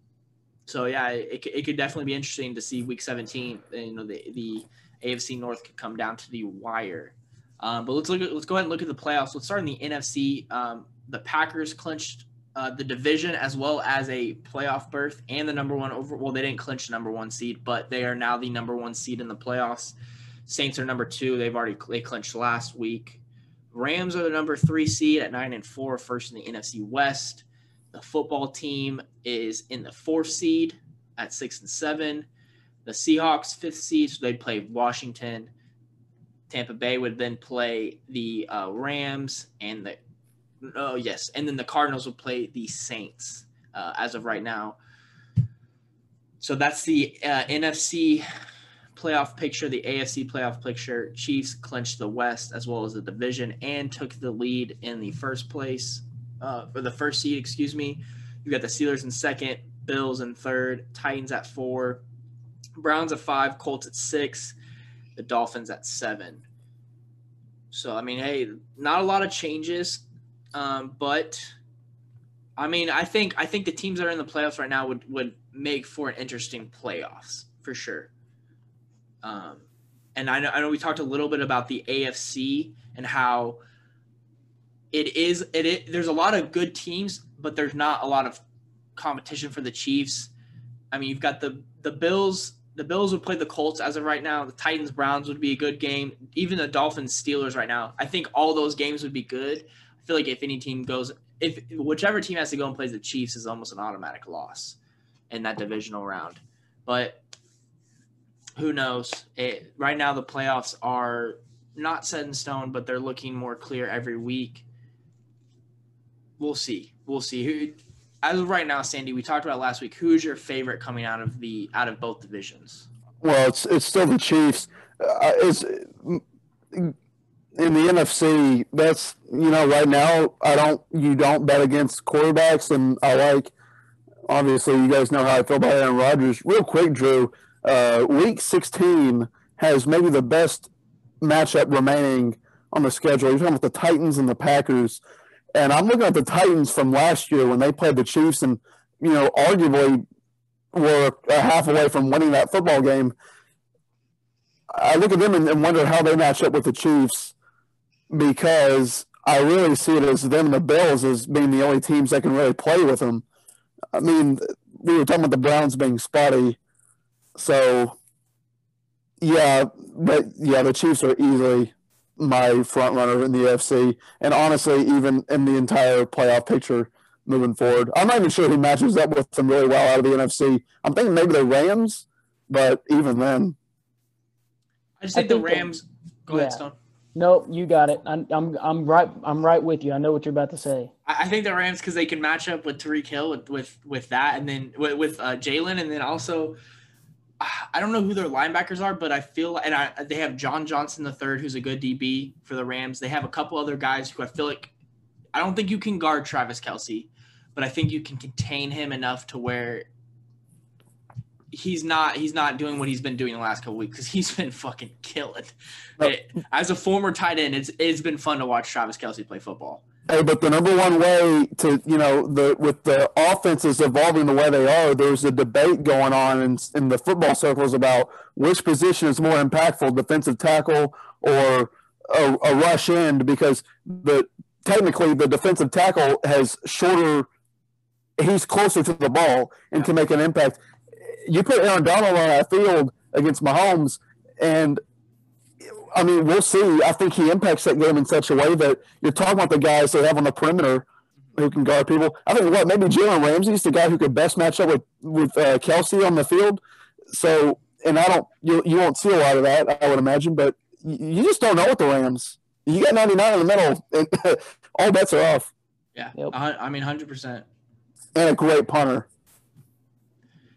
So yeah, it, it could definitely be interesting to see Week 17. You know, the the AFC North could come down to the wire. Um, but let's look at let's go ahead and look at the playoffs. Let's start in the NFC. Um, the Packers clinched uh, the division as well as a playoff berth and the number one over. Well, they didn't clinch the number one seed, but they are now the number one seed in the playoffs. Saints are number two. They've already they clinched last week. Rams are the number three seed at nine and four, first in the NFC West. The football team is in the fourth seed at six and seven. The Seahawks, fifth seed, so they'd play Washington. Tampa Bay would then play the uh, Rams and the oh yes, and then the Cardinals would play the Saints uh, as of right now. So that's the uh, NFC playoff picture, the AFC playoff picture. Chiefs clinched the West as well as the division and took the lead in the first place uh, for the first seed. Excuse me. You got the Steelers in second, Bills in third, Titans at four, Browns at five, Colts at six, the Dolphins at seven. So I mean, hey, not a lot of changes, um, but I mean, I think I think the teams that are in the playoffs right now would would make for an interesting playoffs for sure. Um, and I know I know we talked a little bit about the AFC and how it is it, it there's a lot of good teams, but there's not a lot of competition for the Chiefs. I mean, you've got the the Bills. The Bills would play the Colts as of right now. The Titans Browns would be a good game. Even the Dolphins Steelers right now. I think all those games would be good. I feel like if any team goes, if whichever team has to go and plays the Chiefs is almost an automatic loss in that divisional round. But who knows? It, right now, the playoffs are not set in stone, but they're looking more clear every week. We'll see. We'll see. Who, as of right now, Sandy, we talked about last week. Who's your favorite coming out of the out of both divisions? Well, it's it's still the Chiefs. Uh, in the NFC. That's you know right now. I don't you don't bet against quarterbacks, and I like. Obviously, you guys know how I feel about Aaron Rodgers. Real quick, Drew. Uh, week 16 has maybe the best matchup remaining on the schedule. You're talking about the Titans and the Packers. And I'm looking at the Titans from last year when they played the Chiefs and, you know, arguably were a half away from winning that football game. I look at them and, and wonder how they match up with the Chiefs because I really see it as them and the Bills as being the only teams that can really play with them. I mean, we were talking about the Browns being spotty. So, yeah, but yeah, the Chiefs are easily my front runner in the AFC, and honestly, even in the entire playoff picture moving forward. I'm not even sure who matches up with them really well out of the NFC. I'm thinking maybe the Rams, but even then, I just think, I think the Rams. Go yeah. ahead, Stone. Nope, you got it. I'm, I'm, I'm right. I'm right with you. I know what you're about to say. I think the Rams because they can match up with Tyreek Hill with with with that, and then with, with uh, Jalen, and then also I don't know who their linebackers are, but I feel and I they have John Johnson the third, who's a good DB for the Rams. They have a couple other guys who I feel like I don't think you can guard Travis Kelce, but I think you can contain him enough to where he's not he's not doing what he's been doing the last couple weeks because he's [laughs] been fucking killing. It, as a former tight end, it's it's been fun to watch Travis Kelce play football. Hey, but the number one way to you know the with the offenses evolving the way they are, there's a debate going on in in the football circles about which position is more impactful, defensive tackle or a, a rush end, because the technically the defensive tackle has shorter, he's closer to the ball and can make an impact. You put Aaron Donald on that field against Mahomes, and I mean, we'll see. I think he impacts that game in such a way that you're talking about the guys they have on the perimeter who can guard people. I think what maybe Jalen Ramsey's the guy who could best match up with with uh, Kelce on the field. So, and I don't you you won't see a lot of that, I would imagine, but you just don't know with the Rams. You got 99 in the middle, and [laughs] all bets are off. Yeah, yep. I mean, hundred percent. And a great punter.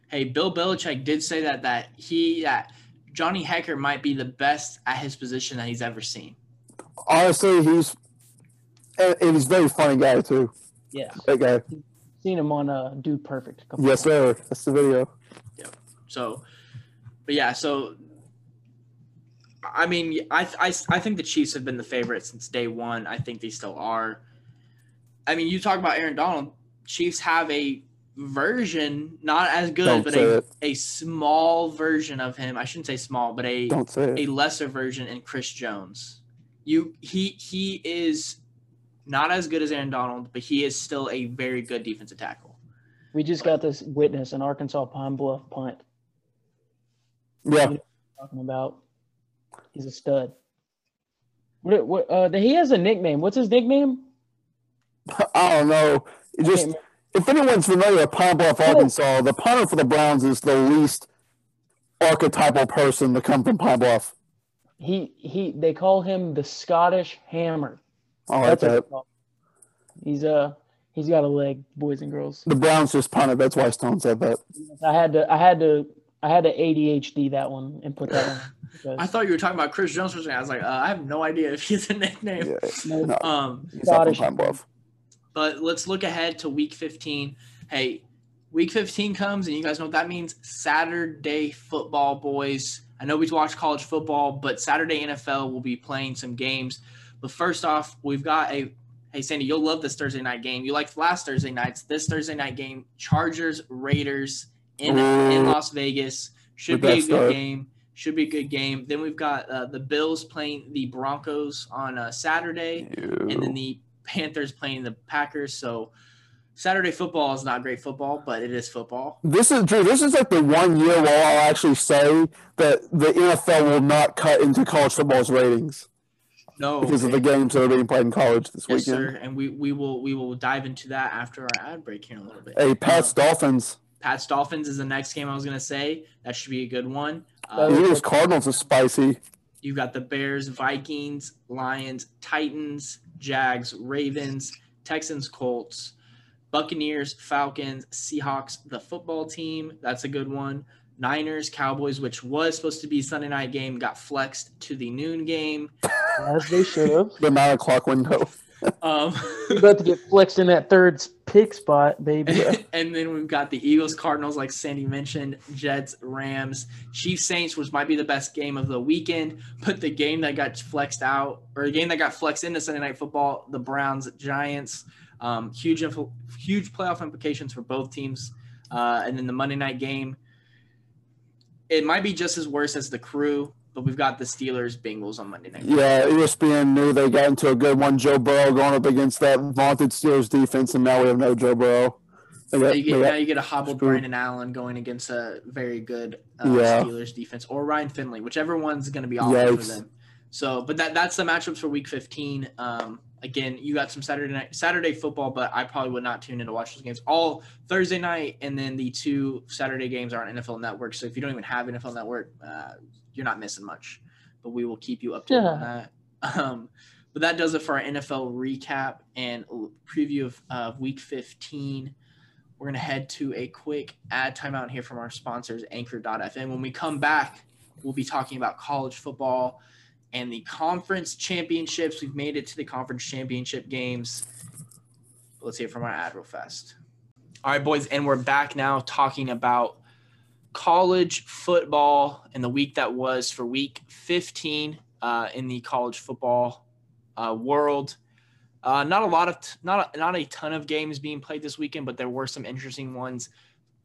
Hey, Bill Belichick did say that that he that Johnny Hekker might be the best at his position that he's ever seen. Honestly, he's and, he's a very funny guy too. Yeah, that guy. Seen him on uh, Dude Perfect. Yes, sir. That's the video. Yeah. So, but yeah, so I mean, I, I, I think the Chiefs have been the favorite since day one. I think they still are. I mean, you talk about Aaron Donald. Chiefs have a version, not as good, Don't but a, a small version of him. I shouldn't say small, but a a lesser version in Chris Jones. You he he is not as good as Aaron Donald, but he is still a very good defensive tackle. We just got this witness an Arkansas Pine Bluff punt. Yeah, talking about he's a stud. What, what uh, he has a nickname. What's his nickname? [laughs] I don't know. It just if anyone's familiar with Pine Bluff, Arkansas, the punter for the Browns is the least archetypal person to come from Pine Bluff. He he they call him the Scottish Hammer. I like that. He's uh he's got a leg, boys and girls. The Browns just punted. That's why Stone said that. I had to I had to I had to ADHD that one and put that one. [laughs] I thought you were talking about Chris Jones. I was like, uh, I have no idea if he's a nickname. Yeah, [laughs] no, um, Scottish. Pine Bluff. But let's look ahead to week 15. Hey, week 15 comes, and you guys know what that means Saturday football, boys. I know we watch college football, but Saturday NFL will be playing some games. But first off, we've got a hey Sandy, you'll love this Thursday night game. You liked last Thursday nights. This Thursday night game, Chargers Raiders in in Las Vegas should be a good start. game. Should be a good game. Then we've got uh, the Bills playing the Broncos on uh, Saturday, Ew. and then the Panthers playing the Packers. So Saturday football is not great football, but it is football. This is true. This is like the one year where I'll actually say that the NFL will not cut into college football's ratings. No, because okay. of the games that are being played in college this yes, weekend. Sir. And we, we will we will dive into that after our ad break here in a little bit. Hey, Pat's um, Dolphins. Pat's Dolphins is the next game I was gonna say. That should be a good one. Uh, Eagles Cardinals is spicy. You've got the Bears, Vikings, Lions, Titans, Jags, Ravens, Texans, Colts, Buccaneers, Falcons, Seahawks, the football team. That's a good one. Niners, Cowboys, which was supposed to be Sunday night game, got flexed to the noon game. As they should have. the nine o'clock window. Um, about to get flexed in that third pick spot, baby. [laughs] and then we've got the Eagles, Cardinals, like Sandy mentioned, Jets, Rams, Chiefs, Saints, which might be the best game of the weekend. But the game that got flexed out, or the game that got flexed into Sunday Night Football, the Browns, Giants. Um, huge, huge playoff implications for both teams. Uh, and then the Monday night game, it might be just as worse as the crew, but we've got the Steelers Bengals on Monday night. Yeah, ESPN knew they got into a good one. Joe Burrow going up against that vaunted Steelers defense, and now we have no Joe Burrow. Got, now, you get, now you get a hobbled screwed. Brandon Allen going against a very good uh, yeah. Steelers defense, or Ryan Finley, whichever one's going to be all over them. So, but that that's the matchups for Week 15. Um, again, you got some Saturday night Saturday football, but I probably would not tune in to watch those games. All Thursday night, and then the two Saturday games are on NFL Network. So if you don't even have NFL Network, uh, you're not missing much. But we will keep you updated yeah. on that. [laughs] Um, but that does it for our NFL recap and preview of uh, Week 15. We're gonna head to a quick ad timeout here from our sponsors, Anchor.fm. When we come back, we'll be talking about college football and the conference championships. We've made it to the conference championship games. Let's hear from our ad real fast. All right, boys, and we're back now talking about college football and the week that was for week 15 uh, in the college football uh, world. Uh, not a lot of, t- not a, not a ton of games being played this weekend, but there were some interesting ones.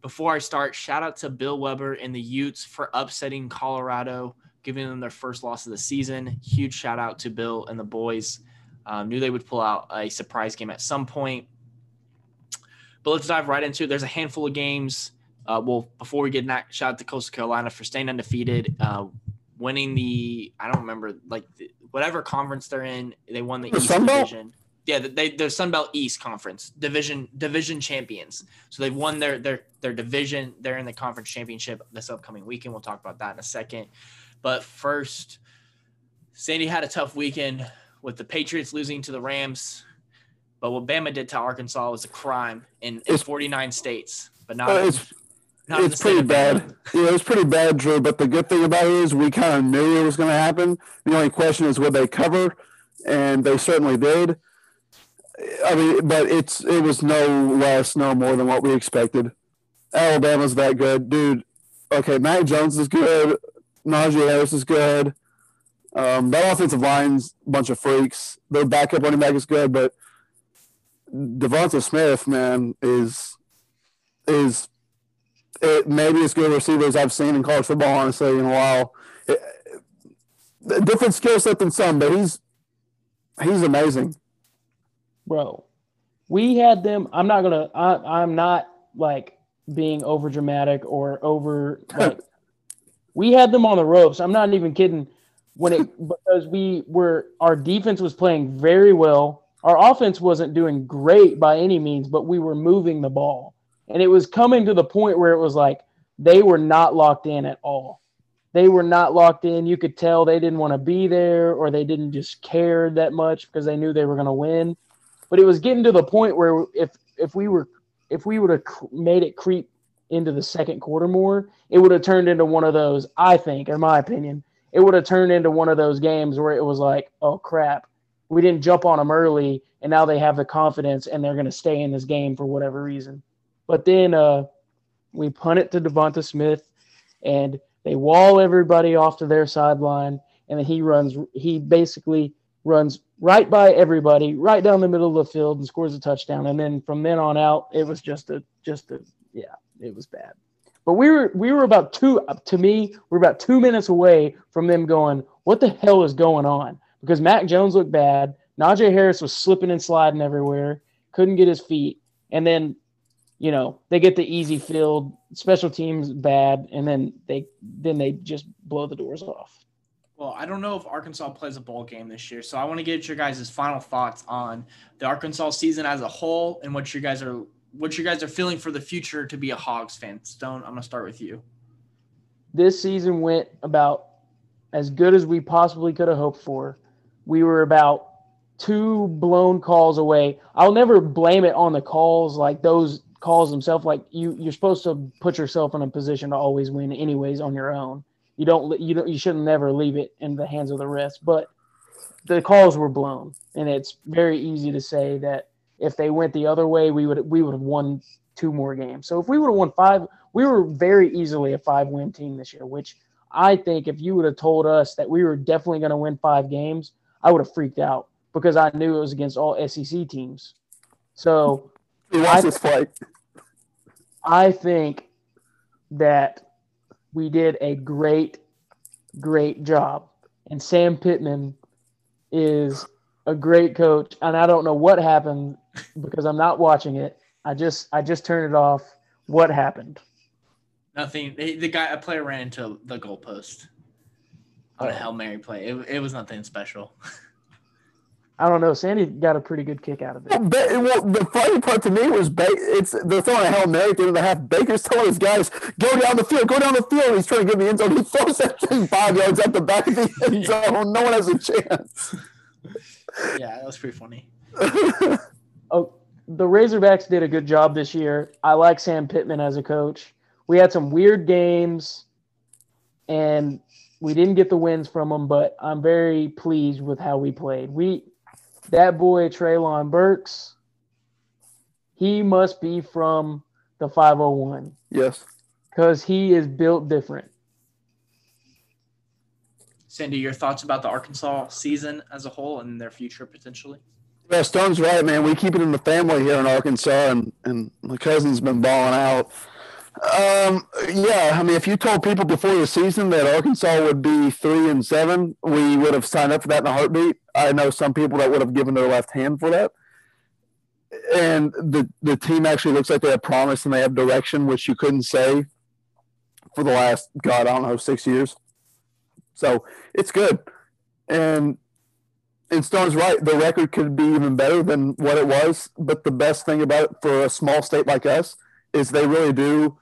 Before I start, shout out to Bill Weber and the Utes for upsetting Colorado giving them their first loss of the season. Huge shout out to Bill and the boys. Um, knew they would pull out a surprise game at some point. But let's dive right into it. There's a handful of games. Uh, well, before we get that, shout out to Coastal Carolina for staying undefeated, uh, winning the I don't remember like the, whatever conference they're in. They won the, the East Division. Yeah, they the Sun Belt East Conference division division champions. So they've won their their their division. They're in the conference championship this upcoming weekend. We'll talk about that in a second. But first, Sandy had a tough weekend with the Patriots losing to the Rams. But what Bama did to Arkansas was a crime in, in 49 states. But not, uh, not it's pretty bad. Yeah, it was pretty bad, Drew. But the good thing about it is we kind of knew it was going to happen. The only question is would they cover, and they certainly did. I mean, but it's it was no less, no more than what we expected. Alabama's that good, dude. Okay, Mac Jones is good. Najee Harris is good. Um, that offensive line's a bunch of freaks. Their backup running back is good, but Devonta Smith, man, is is it maybe as good receivers I've seen in college football, honestly, in a while. It, different skill set than some, but he's he's amazing. Bro, we had them. I'm not gonna. I, I'm not like being over dramatic or over like [laughs] we had them on the ropes. I'm not even kidding. When it [laughs] because we were our defense was playing very well. Our offense wasn't doing great by any means, but we were moving the ball. And it was coming to the point where it was like they were not locked in at all. They were not locked in. You could tell they didn't want to be there or they didn't just care that much because they knew they were going to win. But it was getting to the point where if if we were if we would have made it creep into the second quarter more, it would have turned into one of those, I think, in my opinion, it would have turned into one of those games where it was like, oh crap, we didn't jump on them early and now they have the confidence and they're going to stay in this game for whatever reason. But then uh, We punt it to Devonta Smith, and they wall everybody off to their sideline, and then he runs. He basically runs right by everybody, right down the middle of the field, and scores a touchdown. And then from then on out, it was just a just a yeah, it was bad. But we were we were about two to me, we're about two minutes away from them going, what the hell is going on? Because Mac Jones looked bad. Najee Harris was slipping and sliding everywhere, couldn't get his feet, and then you know they get the easy field, special teams bad, and then they then they just blow the doors off. Well, I don't know if Arkansas plays a bowl game this year, so I want to get your guys' final thoughts on the Arkansas season as a whole and what you guys are what you guys are feeling for the future to be a Hogs fan. Stone, I'm gonna start with you. This season went about as good as we possibly could have hoped for. We were about two blown calls away. I'll never blame it on the calls, like those calls himself Like you, you're supposed to put yourself in a position to always win, anyways, on your own. You don't, you don't, you shouldn't never leave it in the hands of the rest. But the calls were blown, and it's very easy to say that if they went the other way, we would we would have won two more games. So if we would have won five, we were very easily a five win team this year, which I think if you would have told us that we were definitely going to win five games, I would have freaked out because I knew it was against all SEC teams. So he lost his fight. I think that we did a great, great job. And Sam Pittman is a great coach. And I don't know what happened because I'm not watching it. I just I just turned it off. What happened? Nothing. The guy, a player ran into the goalpost on a oh. hail mary play. It, it was nothing special. [laughs] I don't know. Sandy got a pretty good kick out of it. Well, well the funny part to me was ba- it's they're throwing a hail mary at the end of the half. Baker's telling his guys, "Go down the field, go down the field." He's trying to get the end zone. He throws that thing five yards at the back of the [laughs] end zone. No one has a chance. Yeah, that was pretty funny. [laughs] oh, the Razorbacks did a good job this year. I like Sam Pittman as a coach. We had some weird games, and we didn't get the wins from them, but I'm very pleased with how we played. We that boy Treylon Burks, he must be from the 501. Yes. Because he is built different. Sandy, your thoughts about the Arkansas season as a whole and their future potentially? Yeah, Stone's right, man. We keep it in the family here in Arkansas, and, and my cousin's been balling out. Um, yeah, I mean, if you told people before the season that Arkansas would be three and seven, we would have signed up for that in a heartbeat. I know some people that would have given their left hand for that. And the the team actually looks like they have promise and they have direction, which you couldn't say for the last God, I don't know, six years. So it's good. And and Stone's right. The record could be even better than what it was. But the best thing about it for a small state like us is they really do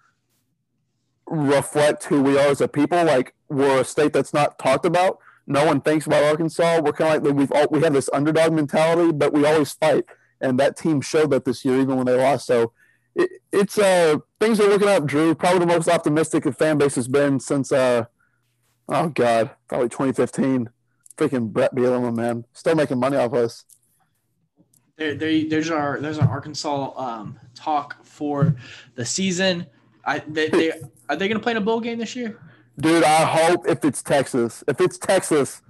reflect who we are as a people. Like we're a state that's not talked about. No one thinks about Arkansas. We're kind of like we've all, we have this underdog mentality, but we always fight, and that team showed that this year, even when they lost. So it, it's uh things are looking up. Drew, probably the most optimistic the fan base has been since uh oh god, probably 2015. Freaking Bret Bielema, man, still making money off us. There, there, there's our there's our Arkansas um, talk for the season. I they, they are they going to play in a bowl game this year? Dude, I hope if it's Texas, if it's Texas,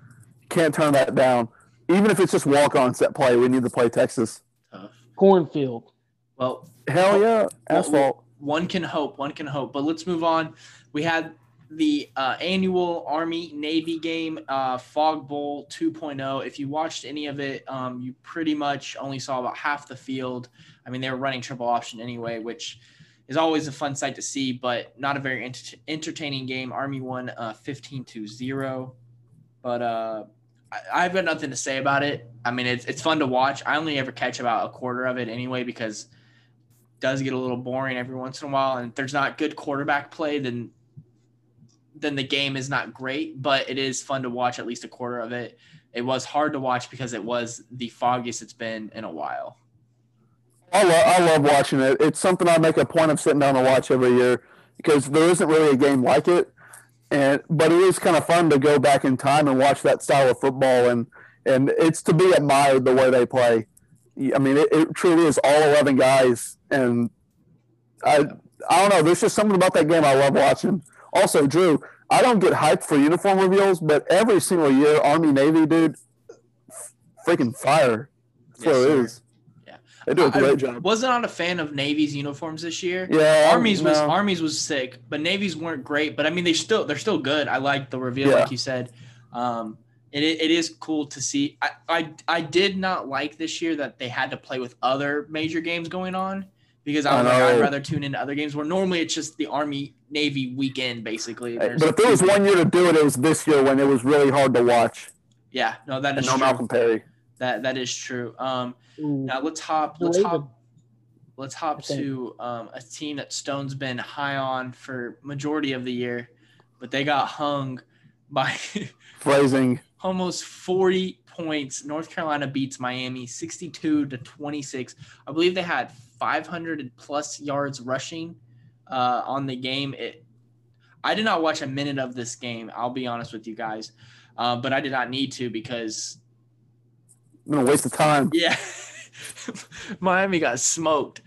can't turn that down. Even if it's just walk on set play, we need to play Texas. Tough. Cornfield. Well, hell yeah, asphalt. One can hope. One can hope. But let's move on. We had the uh, annual Army Navy game, uh, Fog Bowl 2.0. If you watched any of it, um, you pretty much only saw about half the field. I mean, they were running triple option anyway, which is always a fun sight to see, but not a very ent- entertaining game. Army won uh, 15 to 0. But uh, I- have got nothing to say about it. I mean, it's, it's fun to watch. I only ever catch about a quarter of it anyway because it does get a little boring every once in a while. And if there's not good quarterback play, then then the game is not great, but it is fun to watch at least a quarter of it. It was hard to watch because it was the foggiest it's been in a while. I love, I love watching it. It's something I make a point of sitting down to watch every year because there isn't really a game like it. And but it is kind of fun to go back in time and watch that style of football and and it's to be admired the way they play. I mean, it, it truly is all eleven guys, and I I don't know. There's just something about that game I love watching. Also, Drew, I don't get hyped for uniform reveals, but every single year, Army Navy, dude, freaking fire. That's yes, what it is. They do a great I job. Wasn't on a fan of Navy's uniforms this year. Yeah, Army's no. was Army's was sick, but Navy's weren't great. But I mean, they still they're still good. I like the reveal, yeah. like you said. Um, it, it is cool to see. I, I I did not like this year that they had to play with other major games going on because I was I like, I'd rather tune into other games where normally it's just the Army Navy weekend basically. There's but if there was one year to do it, it was this year when it was really hard to watch. Yeah, no, that is no true. Malcolm Perry. That that is true. Um, now let's hop. Let's hop. Let's hop to um, a team that Stone's been high on for majority of the year, but they got hung by [laughs] phrasing almost 40 points. North Carolina beats Miami 62 to 26. I believe they had 500 plus yards rushing uh, on the game. It, I did not watch a minute of this game. I'll be honest with you guys, uh, but I did not need to because no waste of time. Yeah, [laughs] [laughs] Miami got smoked.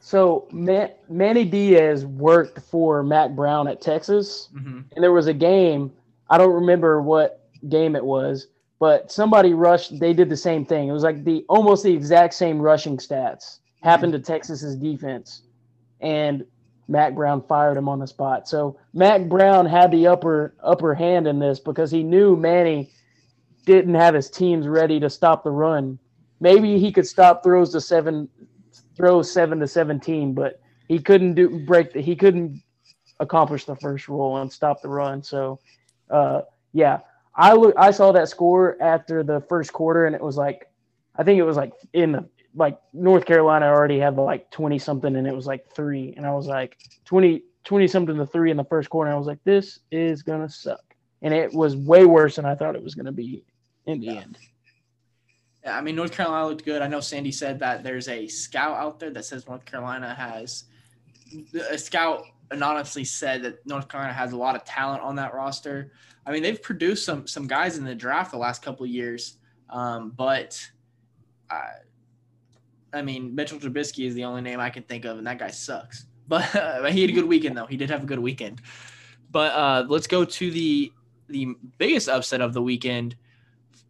So Man- Manny Diaz worked for Mack Brown at Texas, mm-hmm. and there was a game. I don't remember what game it was, but somebody rushed. They did the same thing. It was like the almost the exact same rushing stats happened to Texas's defense, and Mack Brown fired him on the spot. So Mack Brown had the upper upper hand in this because he knew Manny didn't have his teams ready to stop the run. Maybe he could stop throws to seven throws seven to seventeen, but he couldn't do break the, he couldn't accomplish the first roll and stop the run. So uh, yeah, I look I saw that score after the first quarter and it was like I think it was like in the like North Carolina already had like 20 something and it was like three. And I was like 20, 20 something to three in the first quarter. I was like, this is going to suck. And it was way worse than I thought it was going to be in the yeah. end. I mean, North Carolina looked good. I know Sandy said that there's a scout out there that says North Carolina has a scout anonymously said that North Carolina has a lot of talent on that roster. I mean, they've produced some some guys in the draft the last couple years, um, but I, I mean, Mitchell Trubisky is the only name I can think of, and that guy sucks. [laughs] But uh, he had a good weekend, though. He did have a good weekend. But uh, let's go to the the biggest upset of the weekend.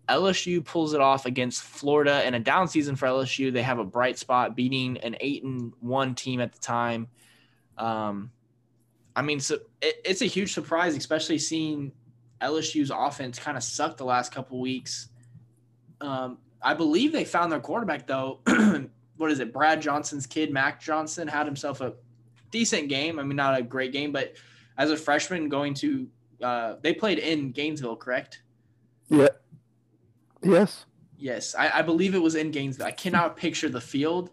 LSU pulls it off against Florida in a down season for LSU. They have a bright spot, beating an eight and one team at the time. Um, I mean, so it, it's a huge surprise, especially seeing LSU's offense kind of suck the last couple weeks. Um, I believe they found their quarterback though. [clears throat] what is it? Brad Johnson's kid, Max Johnson, had himself a decent game. I mean, not a great game, but as a freshman going to, uh, they played in Gainesville, correct? Yeah. Yes. Yes, I, I believe it was in Gainesville. I cannot picture the field.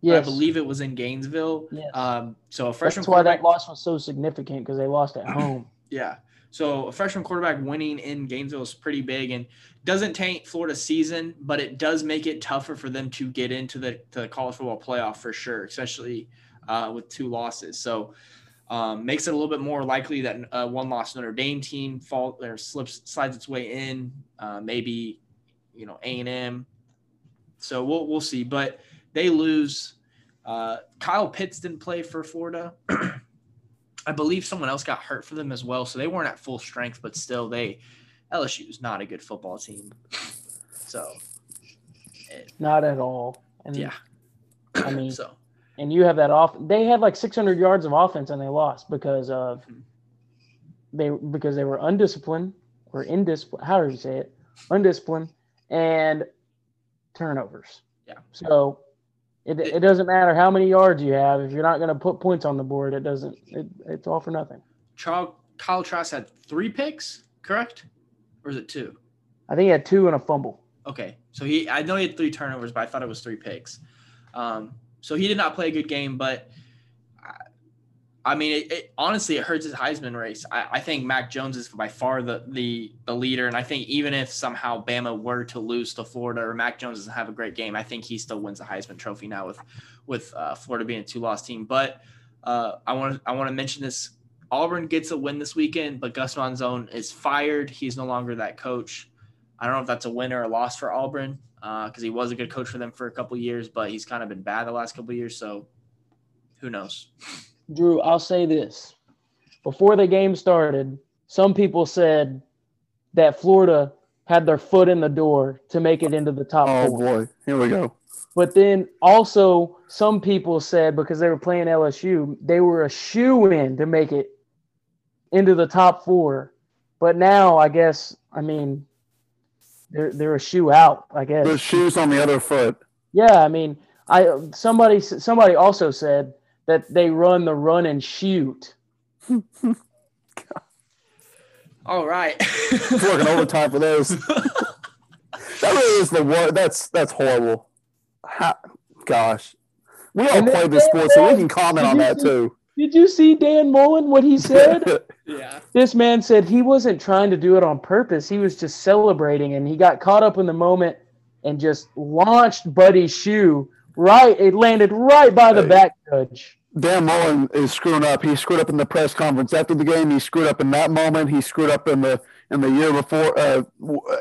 Yes. I believe it was in Gainesville. Yes. Um, so a freshman. That's why that loss was so significant because they lost at [clears throat] home. yeah. So a freshman quarterback winning in Gainesville is pretty big and doesn't taint Florida's season, but it does make it tougher for them to get into the, to the college football playoff for sure, especially uh, with two losses. So um, makes it a little bit more likely that a one loss Notre Dame team fall or slips slides its way in, uh, maybe you know A and M. So we'll we'll see, but they lose. Uh, Kyle Pitts didn't play for Florida. [clears throat] I believe someone else got hurt for them as well, so they weren't at full strength, but still, they LSU is not a good football team. So, it, not at all. And yeah, I mean, [clears throat] so and you have that off. They had like 600 yards of offense and they lost because of mm-hmm. they because they were undisciplined or indisciplined. How do you say it? Undisciplined and turnovers. Yeah. So it, it doesn't matter how many yards you have if you're not going to put points on the board. It doesn't. It, it's all for nothing. Charles Kyle Trask had three picks, correct, or is it two? I think he had two and a fumble. Okay, so he I know he had three turnovers, but I thought it was three picks. Um, so he did not play a good game, but I mean, it, it, honestly, it hurts his Heisman race. I, I, think Mac Jones is by far the, the the leader, and I think even if somehow Bama were to lose to Florida or Mac Jones doesn't have a great game, I think he still wins the Heisman Trophy now with with uh, Florida being a two loss team. But uh, I want I want to mention this: Auburn gets a win this weekend, but Gus Malzahn is fired. He's no longer that coach. I don't know if that's a win or a loss for Auburn because uh, he was a good coach for them for a couple years, but he's kind of been bad the last couple years. So who knows? Drew, I'll say this. Before the game started, some people said that Florida had their foot in the door to make it into the top oh, four. boy. Here we go. But then also some people said because they were playing LSU, they were a shoe in to make it into the top four. But now I guess I mean they're they're a shoe out, I guess. The shoes on the other foot. Yeah, I mean, I somebody somebody also said that they run the run and shoot. [laughs] All right. working overtime for those. [laughs] that really is the word. That's that's horrible. How, gosh, we all play this sport, so we can comment on that too. Did you see Dan Mullen what he said? [laughs] yeah. This man said he wasn't trying to do it on purpose. He was just celebrating, and he got caught up in the moment and just launched Buddy's shoe right. It landed right by the hey. back judge. Dan Mullen is screwing up. He screwed up in the press conference after the game. He screwed up in that moment. He screwed up in the in the year before uh,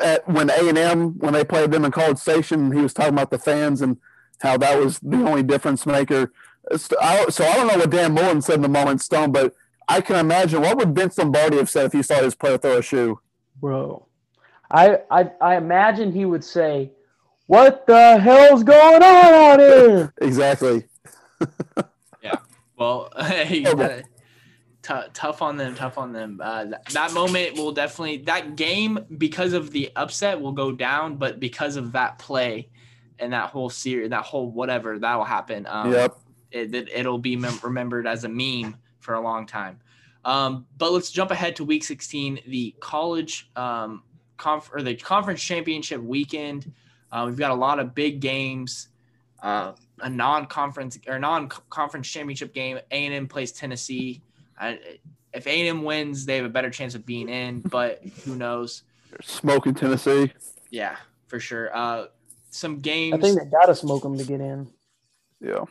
at, when A and M when they played them in College Station. He was talking about the fans and how that was the only difference maker. So I don't know what Dan Mullen said in the moment, Stone, but I can imagine what would Vince Lombardi have said if he saw his player throw a shoe. Bro, I I, I imagine he would say, "What the hell's going on out here?" [laughs] exactly. Well, [laughs] hey, uh, t- tough on them, tough on them. Uh, th- that moment will definitely that game because of the upset will go down, but because of that play and that whole series, that whole whatever that will happen. Um, yep. It, it, will be mem- remembered as a meme for a long time. Um, but let's jump ahead to Week 16, the college um, conf- or the conference championship weekend. Uh, we've got a lot of big games. Uh, a non-conference or non-conference championship game. A and M plays Tennessee. if A and M wins, they have a better chance of being in, but who knows? Smoking Tennessee. Yeah, for sure. Uh, some games. I think they gotta smoke them to get in. Yeah.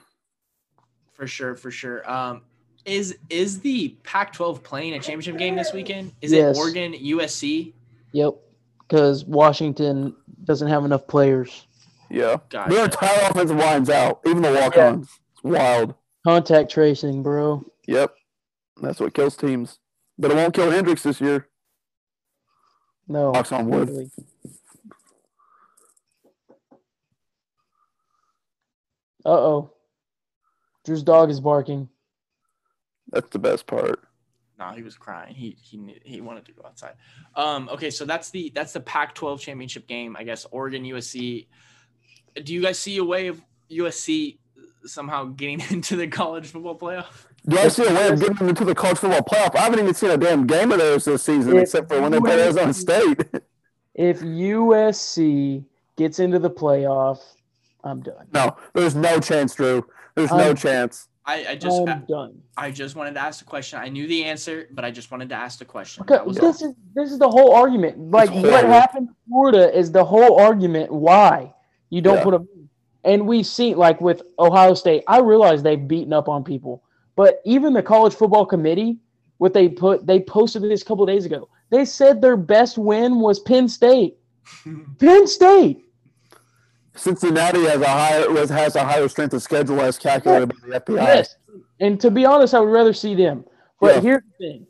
For sure, for sure. Um, is is the Pac-12 playing a championship game this weekend? Is yes. it Oregon USC? Yep, because Washington doesn't have enough players. Yeah. Gotcha. Their entire offensive line's out, even the walk ons. Yeah. It's wild. Contact tracing, bro. Yep. That's what kills teams. But it won't kill Hendricks this year. No. Box on wood. Really. Uh oh. Drew's dog is barking. That's the best part. No, he was crying. He he he wanted to go outside. Um. Okay, so that's the that's the Pac-12 championship game. I guess Oregon USC do you guys see a way of USC somehow getting [laughs] into the college football playoff? Do I see a way of getting them into the college football playoff? I haven't even seen a damn game of theirs this season, if except for when they played Arizona State. [laughs] if USC gets into the playoff, I'm done. No, there's no chance, Drew. There's I'm, no chance. I, I just I'm I, done. I just wanted to ask the question. I knew the answer, but I just wanted to ask the question. Okay, this all. is this is the whole argument. Like what happened in Florida is the whole argument. Why? You don't yeah. put them and we see like with Ohio State, I realize they've beaten up on people, but even the college football committee, what they put, they posted this a couple days ago. They said their best win was Penn State. [laughs] Penn State. Cincinnati has a higher has a higher strength of schedule as calculated yeah. by the FPI. Yes, and to be honest, I would rather see them. But yeah. here's the thing: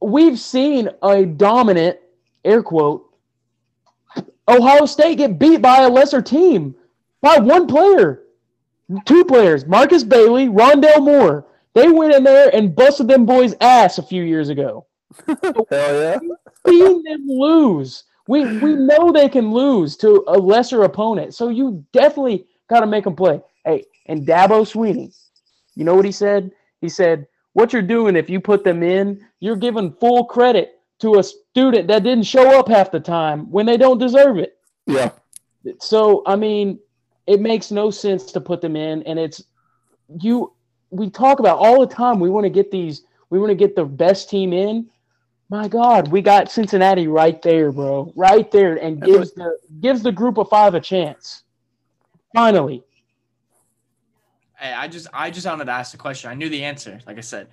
we've seen a dominant air quote Ohio State get beat by a lesser team by one player, two players, Markus Bailey, Rondale Moore. They went in there and busted them boys' ass a few years ago. [laughs] Hell yeah. Seeing them lose. We we know they can lose to a lesser opponent. So you definitely got to make them play. Hey, and Dabo Swinney, you know what he said? He said, What you're doing if you put them in, you're giving full credit to a student that didn't show up half the time when they don't deserve it. Yeah. So I mean, it makes no sense to put them in, and it's you. We talk about all the time. We want to get these. We want to get the best team in. My God, we got Cincinnati right there, bro, right there, and gives the gives the group of five a chance. Finally. Hey, I just I just wanted to ask the question. I knew the answer. Like I said,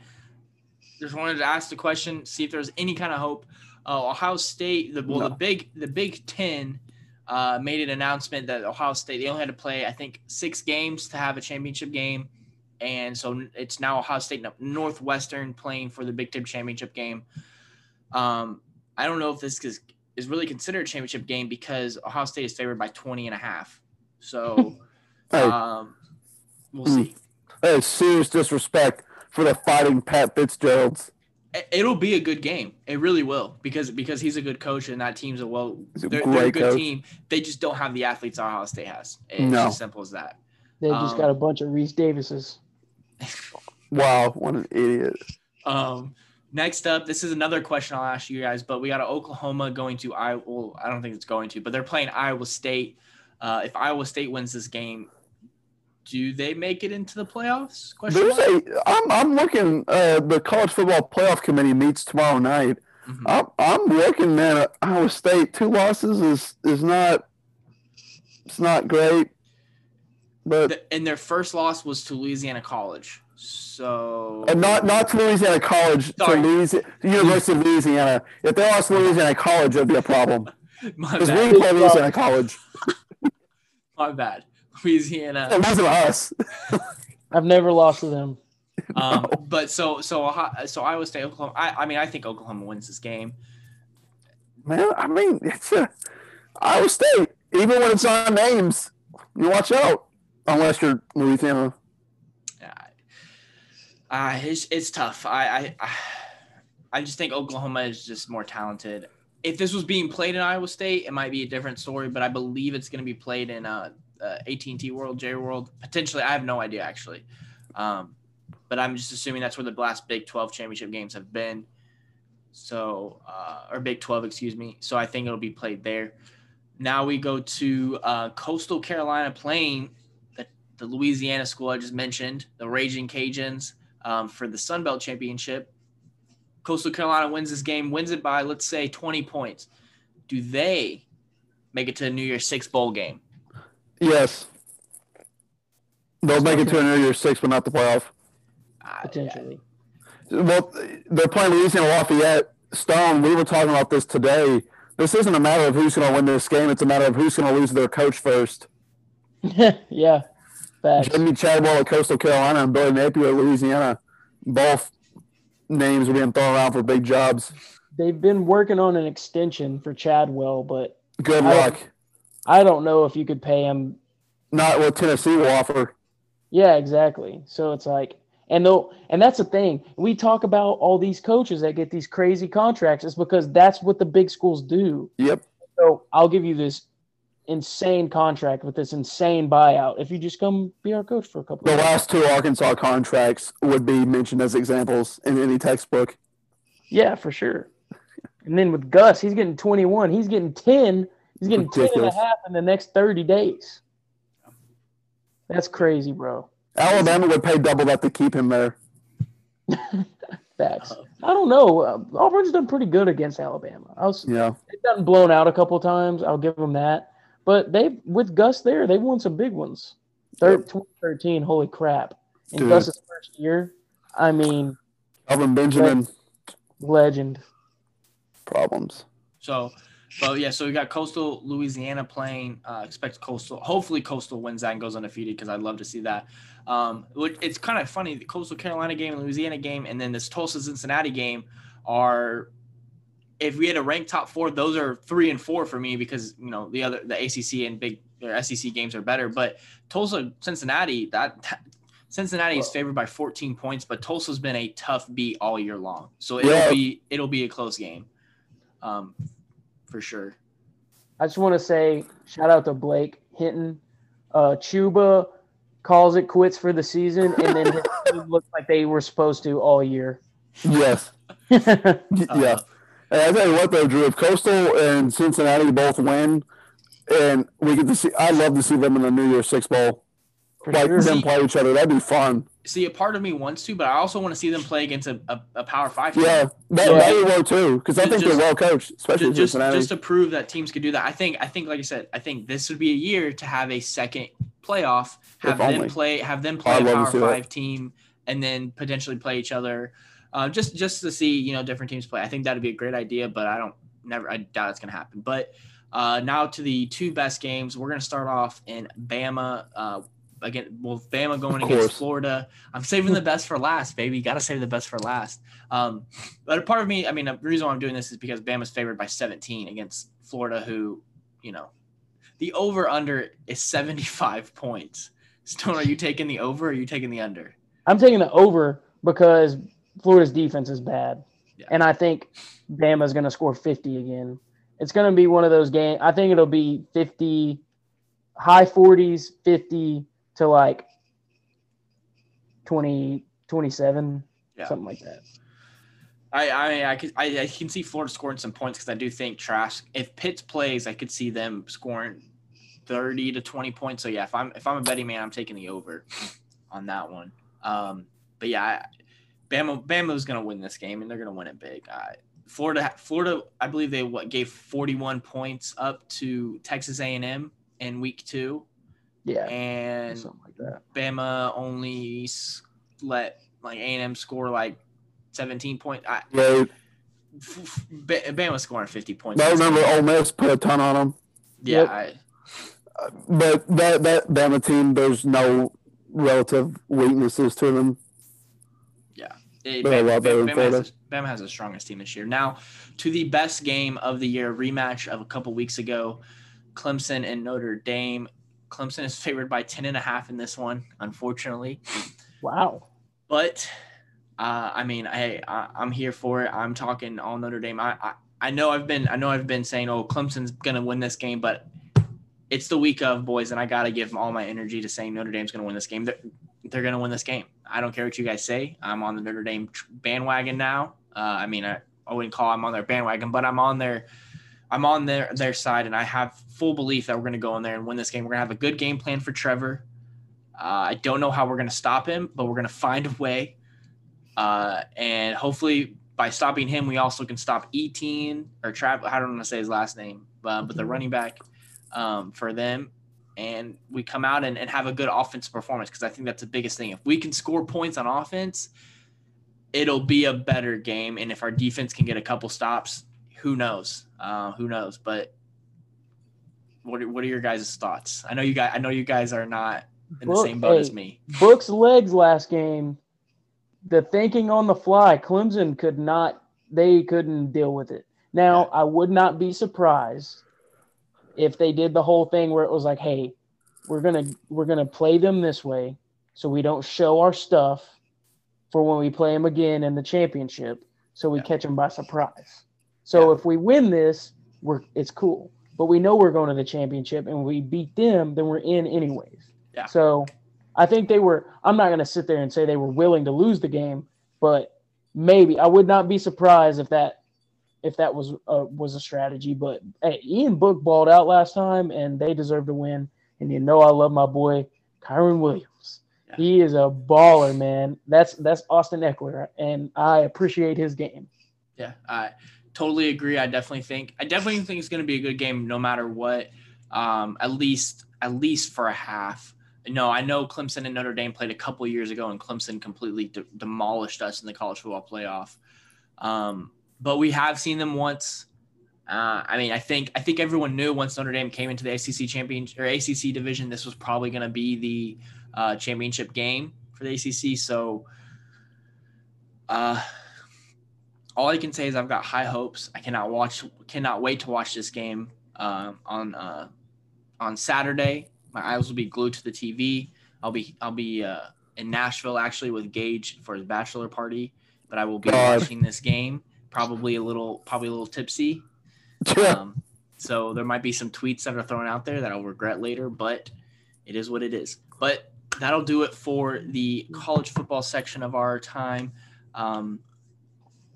just wanted to ask the question, see if there's any kind of hope. Uh, Ohio State, the well, no. the big the Big Ten uh, made an announcement that Ohio State they only had to play I think six games to have a championship game, and so it's now Ohio State Northwestern playing for the Big Ten championship game. Um, I don't know if this is, is really considered a championship game because Ohio State is favored by 20 and a half. So [laughs] um, we'll mm. see. Hey, serious disrespect for the fighting Pat Fitzgeralds. It'll be a good game. It really will because because he's a good coach and that team's a well. They're, they're, a good coach. team. They just don't have the athletes Ohio State has. It's no. as simple as that. They just um, got a bunch of Rece Davises. [laughs] wow, what an idiot. Um, next up, this is another question I'll ask you guys, but we got Oklahoma going to Iowa. Well, I don't think it's going to, but they're playing Iowa State. Uh, if Iowa State wins this game, do they make it into the playoffs? Question There's mark? a. I'm I'm looking. Uh, the college football playoff committee meets tomorrow night. Mm-hmm. I'm I'm looking, man. Iowa State two losses is is not. It's not great. But the, and their first loss was to Louisiana College. So and not not to Louisiana College, Sorry. to Louisiana, University of Louisiana. If they lost to Louisiana College, it'd be a problem. Because we play Louisiana College. [laughs] My bad. Louisiana. It wasn't us. [laughs] I've never lost to them. Um, no. but so so so Iowa State, Oklahoma. I, I mean, I think Oklahoma wins this game. Man, I mean, it's a, Iowa State. Even when it's on names, you watch out unless you're Louisiana. Uh, it's, it's tough. I, I I just think Oklahoma is just more talented. If this was being played in Iowa State, it might be a different story. But I believe it's going to be played in uh, uh, AT&T World, J World, potentially. I have no idea actually, um, but I'm just assuming that's where the last Big 12 championship games have been. So, uh, or Big 12, excuse me. So I think it'll be played there. Now we go to uh, Coastal Carolina playing the, the Louisiana school I just mentioned, the Raging Cajuns um, for the Sun Belt Championship. Coastal Carolina wins this game, wins it by, let's say, 20 points. Do they make it to the New Year's Six bowl game? Yes. They'll make it to a New Year's Six, but not the playoff. Potentially. Well, they're playing Louisiana Lafayette. Stone, we were talking about this today. This isn't a matter of who's going to win this game. It's a matter of who's going to lose their coach first. [laughs] yeah. Facts. Jamey Chadwell at Coastal Carolina and Billy Napier at Louisiana. Both names are being thrown around for big jobs. They've been working on an extension for Chadwell, but good I luck. I don't know if you could pay him. Not what Tennessee will offer. Yeah, exactly. So it's like, and though, and that's the thing. We talk about all these coaches that get these crazy contracts. It's because that's what the big schools do. Yep. So I'll give you this insane contract with this insane buyout if you just come be our coach for a couple. The last two Arkansas contracts would be mentioned as examples in any textbook. Yeah, for sure. And then with Gus, he's getting 21. He's getting 10. He's getting Ridiculous. 10 and a half in the next 30 days. That's crazy, bro. Alabama would pay double that to keep him there. [laughs] Facts. I don't know. Uh, Auburn's done pretty good against Alabama. I was, yeah. They've gotten blown out a couple times. I'll give them that. But they with Gus there, they won some big ones. Third, 2013, holy crap! In Dude. Gus's first year, I mean, Kelvin Benjamin, legend. Problems. So, but yeah, so we got Coastal Louisiana playing. Uh, expect Coastal. Hopefully, Coastal wins that and goes undefeated because I'd love to see that. Um, it's kind of funny. The Coastal Carolina game, Louisiana game, and then this Tulsa Cincinnati game are if we had a rank top four, those are three and four for me because you know the other the ACC and big or SEC games are better. But Tulsa, Cincinnati, that, that Cincinnati is favored by 14 points, but Tulsa's been a tough beat all year long, so it'll yeah. be it'll be a close game, um, for sure. I just want to say shout out to Blake Hinton, uh, Chuba calls it quits for the season, and then his [laughs] team looked like they were supposed to all year. Yes. [laughs] yeah. Uh, I tell you what, though, Drew, if Coastal and Cincinnati both win, and we get to see, I'd love to see them in the New Year's Six Bowl. For like sure. them play each other, that'd be fun. See, a part of me wants to, but I also want to see them play against a, a, a Power Five. Team. Yeah, that, yeah. that would work too, because I think just, they're well coached, especially just, Cincinnati. Just to prove that teams could do that, I think, I think, like I said, I think this would be a year to have a second playoff, have if them only. play, have them play I'd a Power Five that. team, and then potentially play each other uh, just just to see you know different teams play. I think that'd be a great idea, but I don't never I doubt it's gonna happen. But uh, now to the two best games. We're gonna start off in Bama. Uh, again, well, Bama going against Florida. I'm saving the [laughs] best for last, baby. Got to save the best for last. Um, but a part of me, I mean, the reason why I'm doing this is because Bama's favored by 17 against Florida, who, you know, the over under is 75 [laughs] points. Stone, are you taking the over or are you taking the under? I'm taking the over because Florida's defense is bad. Yeah. And I think Bama's going to score 50 again. It's going to be one of those games. I think it'll be 50, high 40s, 50 to like 20, 27, yeah. something like that. I I I, could, I, I can see Florida scoring some points because I do think Trask. If Pitts plays, I could see them scoring thirty to twenty points. So yeah, if I'm if I'm a betting man, I'm taking the over on that one. Um, but yeah, I, Bama Bama's gonna win this game and they're gonna win it big. Uh, Florida Florida, I believe they what gave 41 points up to Texas A&M in week two. Yeah, and something like that. Bama only let like A&M score like 17 points. I, right. Bama scoring 50 points. I remember Ole Miss put a ton on them. Yeah, yep. I, but that that Bama team, there's no relative weaknesses to them. Yeah, it, Bama, Bama, Bama, has, Bama, has, the strongest team this year. Now, to the best game of the year, rematch of a couple weeks ago, Clemson and Notre Dame. Clemson is favored by 10 and a half in this one, unfortunately. Wow. But uh, I mean, hey, I, am here for it. I'm talking all Notre Dame. I, I I know I've been I know I've been saying, oh, Clemson's gonna win this game, but it's the week of boys, and I gotta give all my energy to saying Notre Dame's gonna win this game. They're, they're gonna win this game. I don't care what you guys say. I'm on the Notre Dame bandwagon now. Uh, I mean, I, I wouldn't call I'm on their bandwagon, but I'm on their I'm on their their side, and I have full belief that we're gonna go in there and win this game. We're gonna have a good game plan for Trevor. Uh, I don't know how we're gonna stop him, but we're gonna find a way. Uh, and hopefully by stopping him, we also can stop Etienne or Trav. I don't want to say his last name, but, but the running back um, for them. And we come out and, and have a good offensive performance because I think that's the biggest thing. If we can score points on offense, it'll be a better game. And if our defense can get a couple stops, who knows? Uh, who knows? But what are, what are your guys' thoughts? I know you guys. I know you guys are not in the same boat hey, as me. Brooks' legs last game the thinking on the fly, Clemson could not, they couldn't deal with it. Now, I would not be surprised if they did the whole thing where it was like, hey, we're gonna we're gonna play them this way, so we don't show our stuff for when we play them again in the championship, so we yeah. catch them by surprise. So yeah. if we win this, we're it's cool. But we know we're going to the championship, and we beat them, then we're in anyways. Yeah. So I think they were. I'm not going to sit there and say they were willing to lose the game, but maybe I would not be surprised if that if that was a, was a strategy. But hey, Ian Book balled out last time, and they deserve to win. And you know I love my boy Kyren Williams. Yeah. He is a baller, man. That's that's Austin Ekeler, and I appreciate his game. Yeah, I totally agree. I definitely think I definitely think it's going to be a good game, no matter what. Um, at least at least for a half. No, I know Clemson and Notre Dame played a couple years ago, and Clemson completely de- demolished us in the college football playoff. Um, but we have seen them once. Uh, I mean, I think I think everyone knew once Notre Dame came into the ACC champion or ACC division, this was probably going to be the uh, championship game for the ACC. So, uh, all I can say is I've got high hopes. I cannot watch, cannot wait to watch this game uh, on uh, on Saturday my eyes will be glued to the TV. I'll be I'll be uh, in Nashville actually with Gage for his bachelor party, but I will be God. watching this game. Probably a little probably a little tipsy. Um, so there might be some tweets that are thrown out there that I'll regret later, but it is what it is. But that'll do it for the college football section of our time. Um,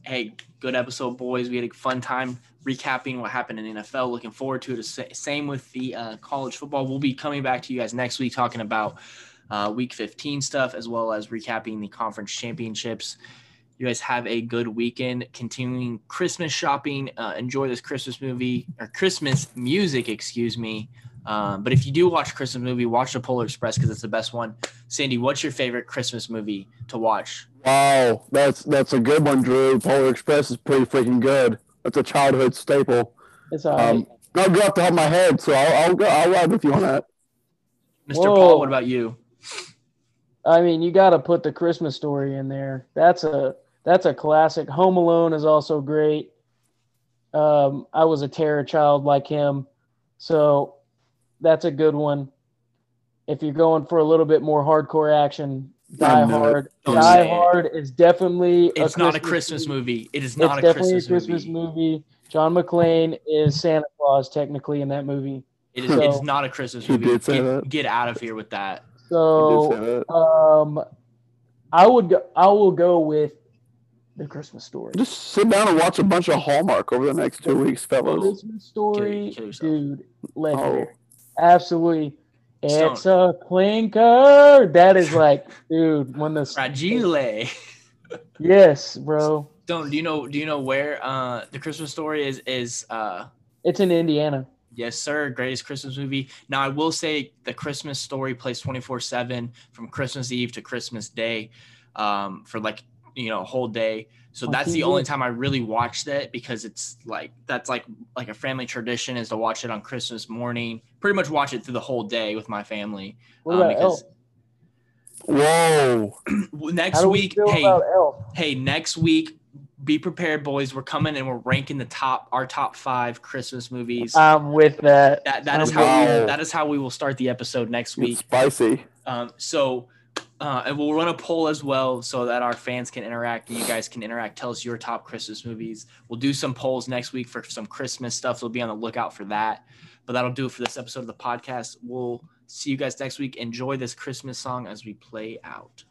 hey, good episode, boys. We had a fun time recapping what happened in NFL. Looking forward to it. Same with the uh, college football. We'll be coming back to you guys next week talking about uh, week 15 stuff as well as recapping the conference championships. You guys have a good weekend. Continuing Christmas shopping. Uh, enjoy this Christmas movie or Christmas music, excuse me. Um, but if you do watch a Christmas movie, watch the Polar Express because it's the best one. Sandy, what's your favorite Christmas movie to watch? Wow, that's that's a good one, Drew. Polar Express is pretty freaking good. That's a childhood staple. It's all right. Um, I'll go off the top of my head, so I'll, I'll go. I'll ride with you on that. Mr. Whoa. Paul, what about you? I mean, you got to put the Christmas story in there. That's a that's a classic. Home Alone is also great. Um, I was a terror child like him, so that's a good one. If you're going for a little bit more hardcore action, Die Hard. Die Hard is definitely. It's a not a Christmas movie. movie. It is it's not a definitely Christmas, a Christmas movie. movie. John McClane is Santa Claus technically in that movie. It is. So- it's not a Christmas movie. did say get, that. get out of here with that. I So that. um, I would go. I will go with the Christmas story. Just sit down and watch a bunch of Hallmark over the next two weeks, fellas. Christmas story, Kill- kill dude. Legendary. Oh, Absolutely. Stone. It's a clinker. That is [laughs] like, dude, when the Fragile. [laughs] yes, bro. Don't do you know? Do you know where uh the Christmas story is? Is uh It's in Indiana. Yes, sir. Greatest Christmas movie. Now, I will say the Christmas story plays 24 7 from Christmas Eve to Christmas Day um, for like, you know, a whole day. So On that's the only time I really watched it because it's like, that's like, like a family tradition is to watch it on Christmas morning. Pretty much watch it through the whole day with my family. What Um, because- Elf? whoa! [clears throat] Next How do we week, hey, hey, next week, be prepared, boys. We're coming and we're ranking the top, our top five Christmas movies. I'm with that. that that is how we, that is how we will start the episode next It's week. spicy. Um, so, uh, and we'll run a poll as well so that our fans can interact and you guys can interact. Tell us your top Christmas movies. We'll do some polls next week for some Christmas stuff. So be on the lookout for that. But that'll do it for this episode of the podcast. We'll see you guys next week. Enjoy this Christmas song as we play out.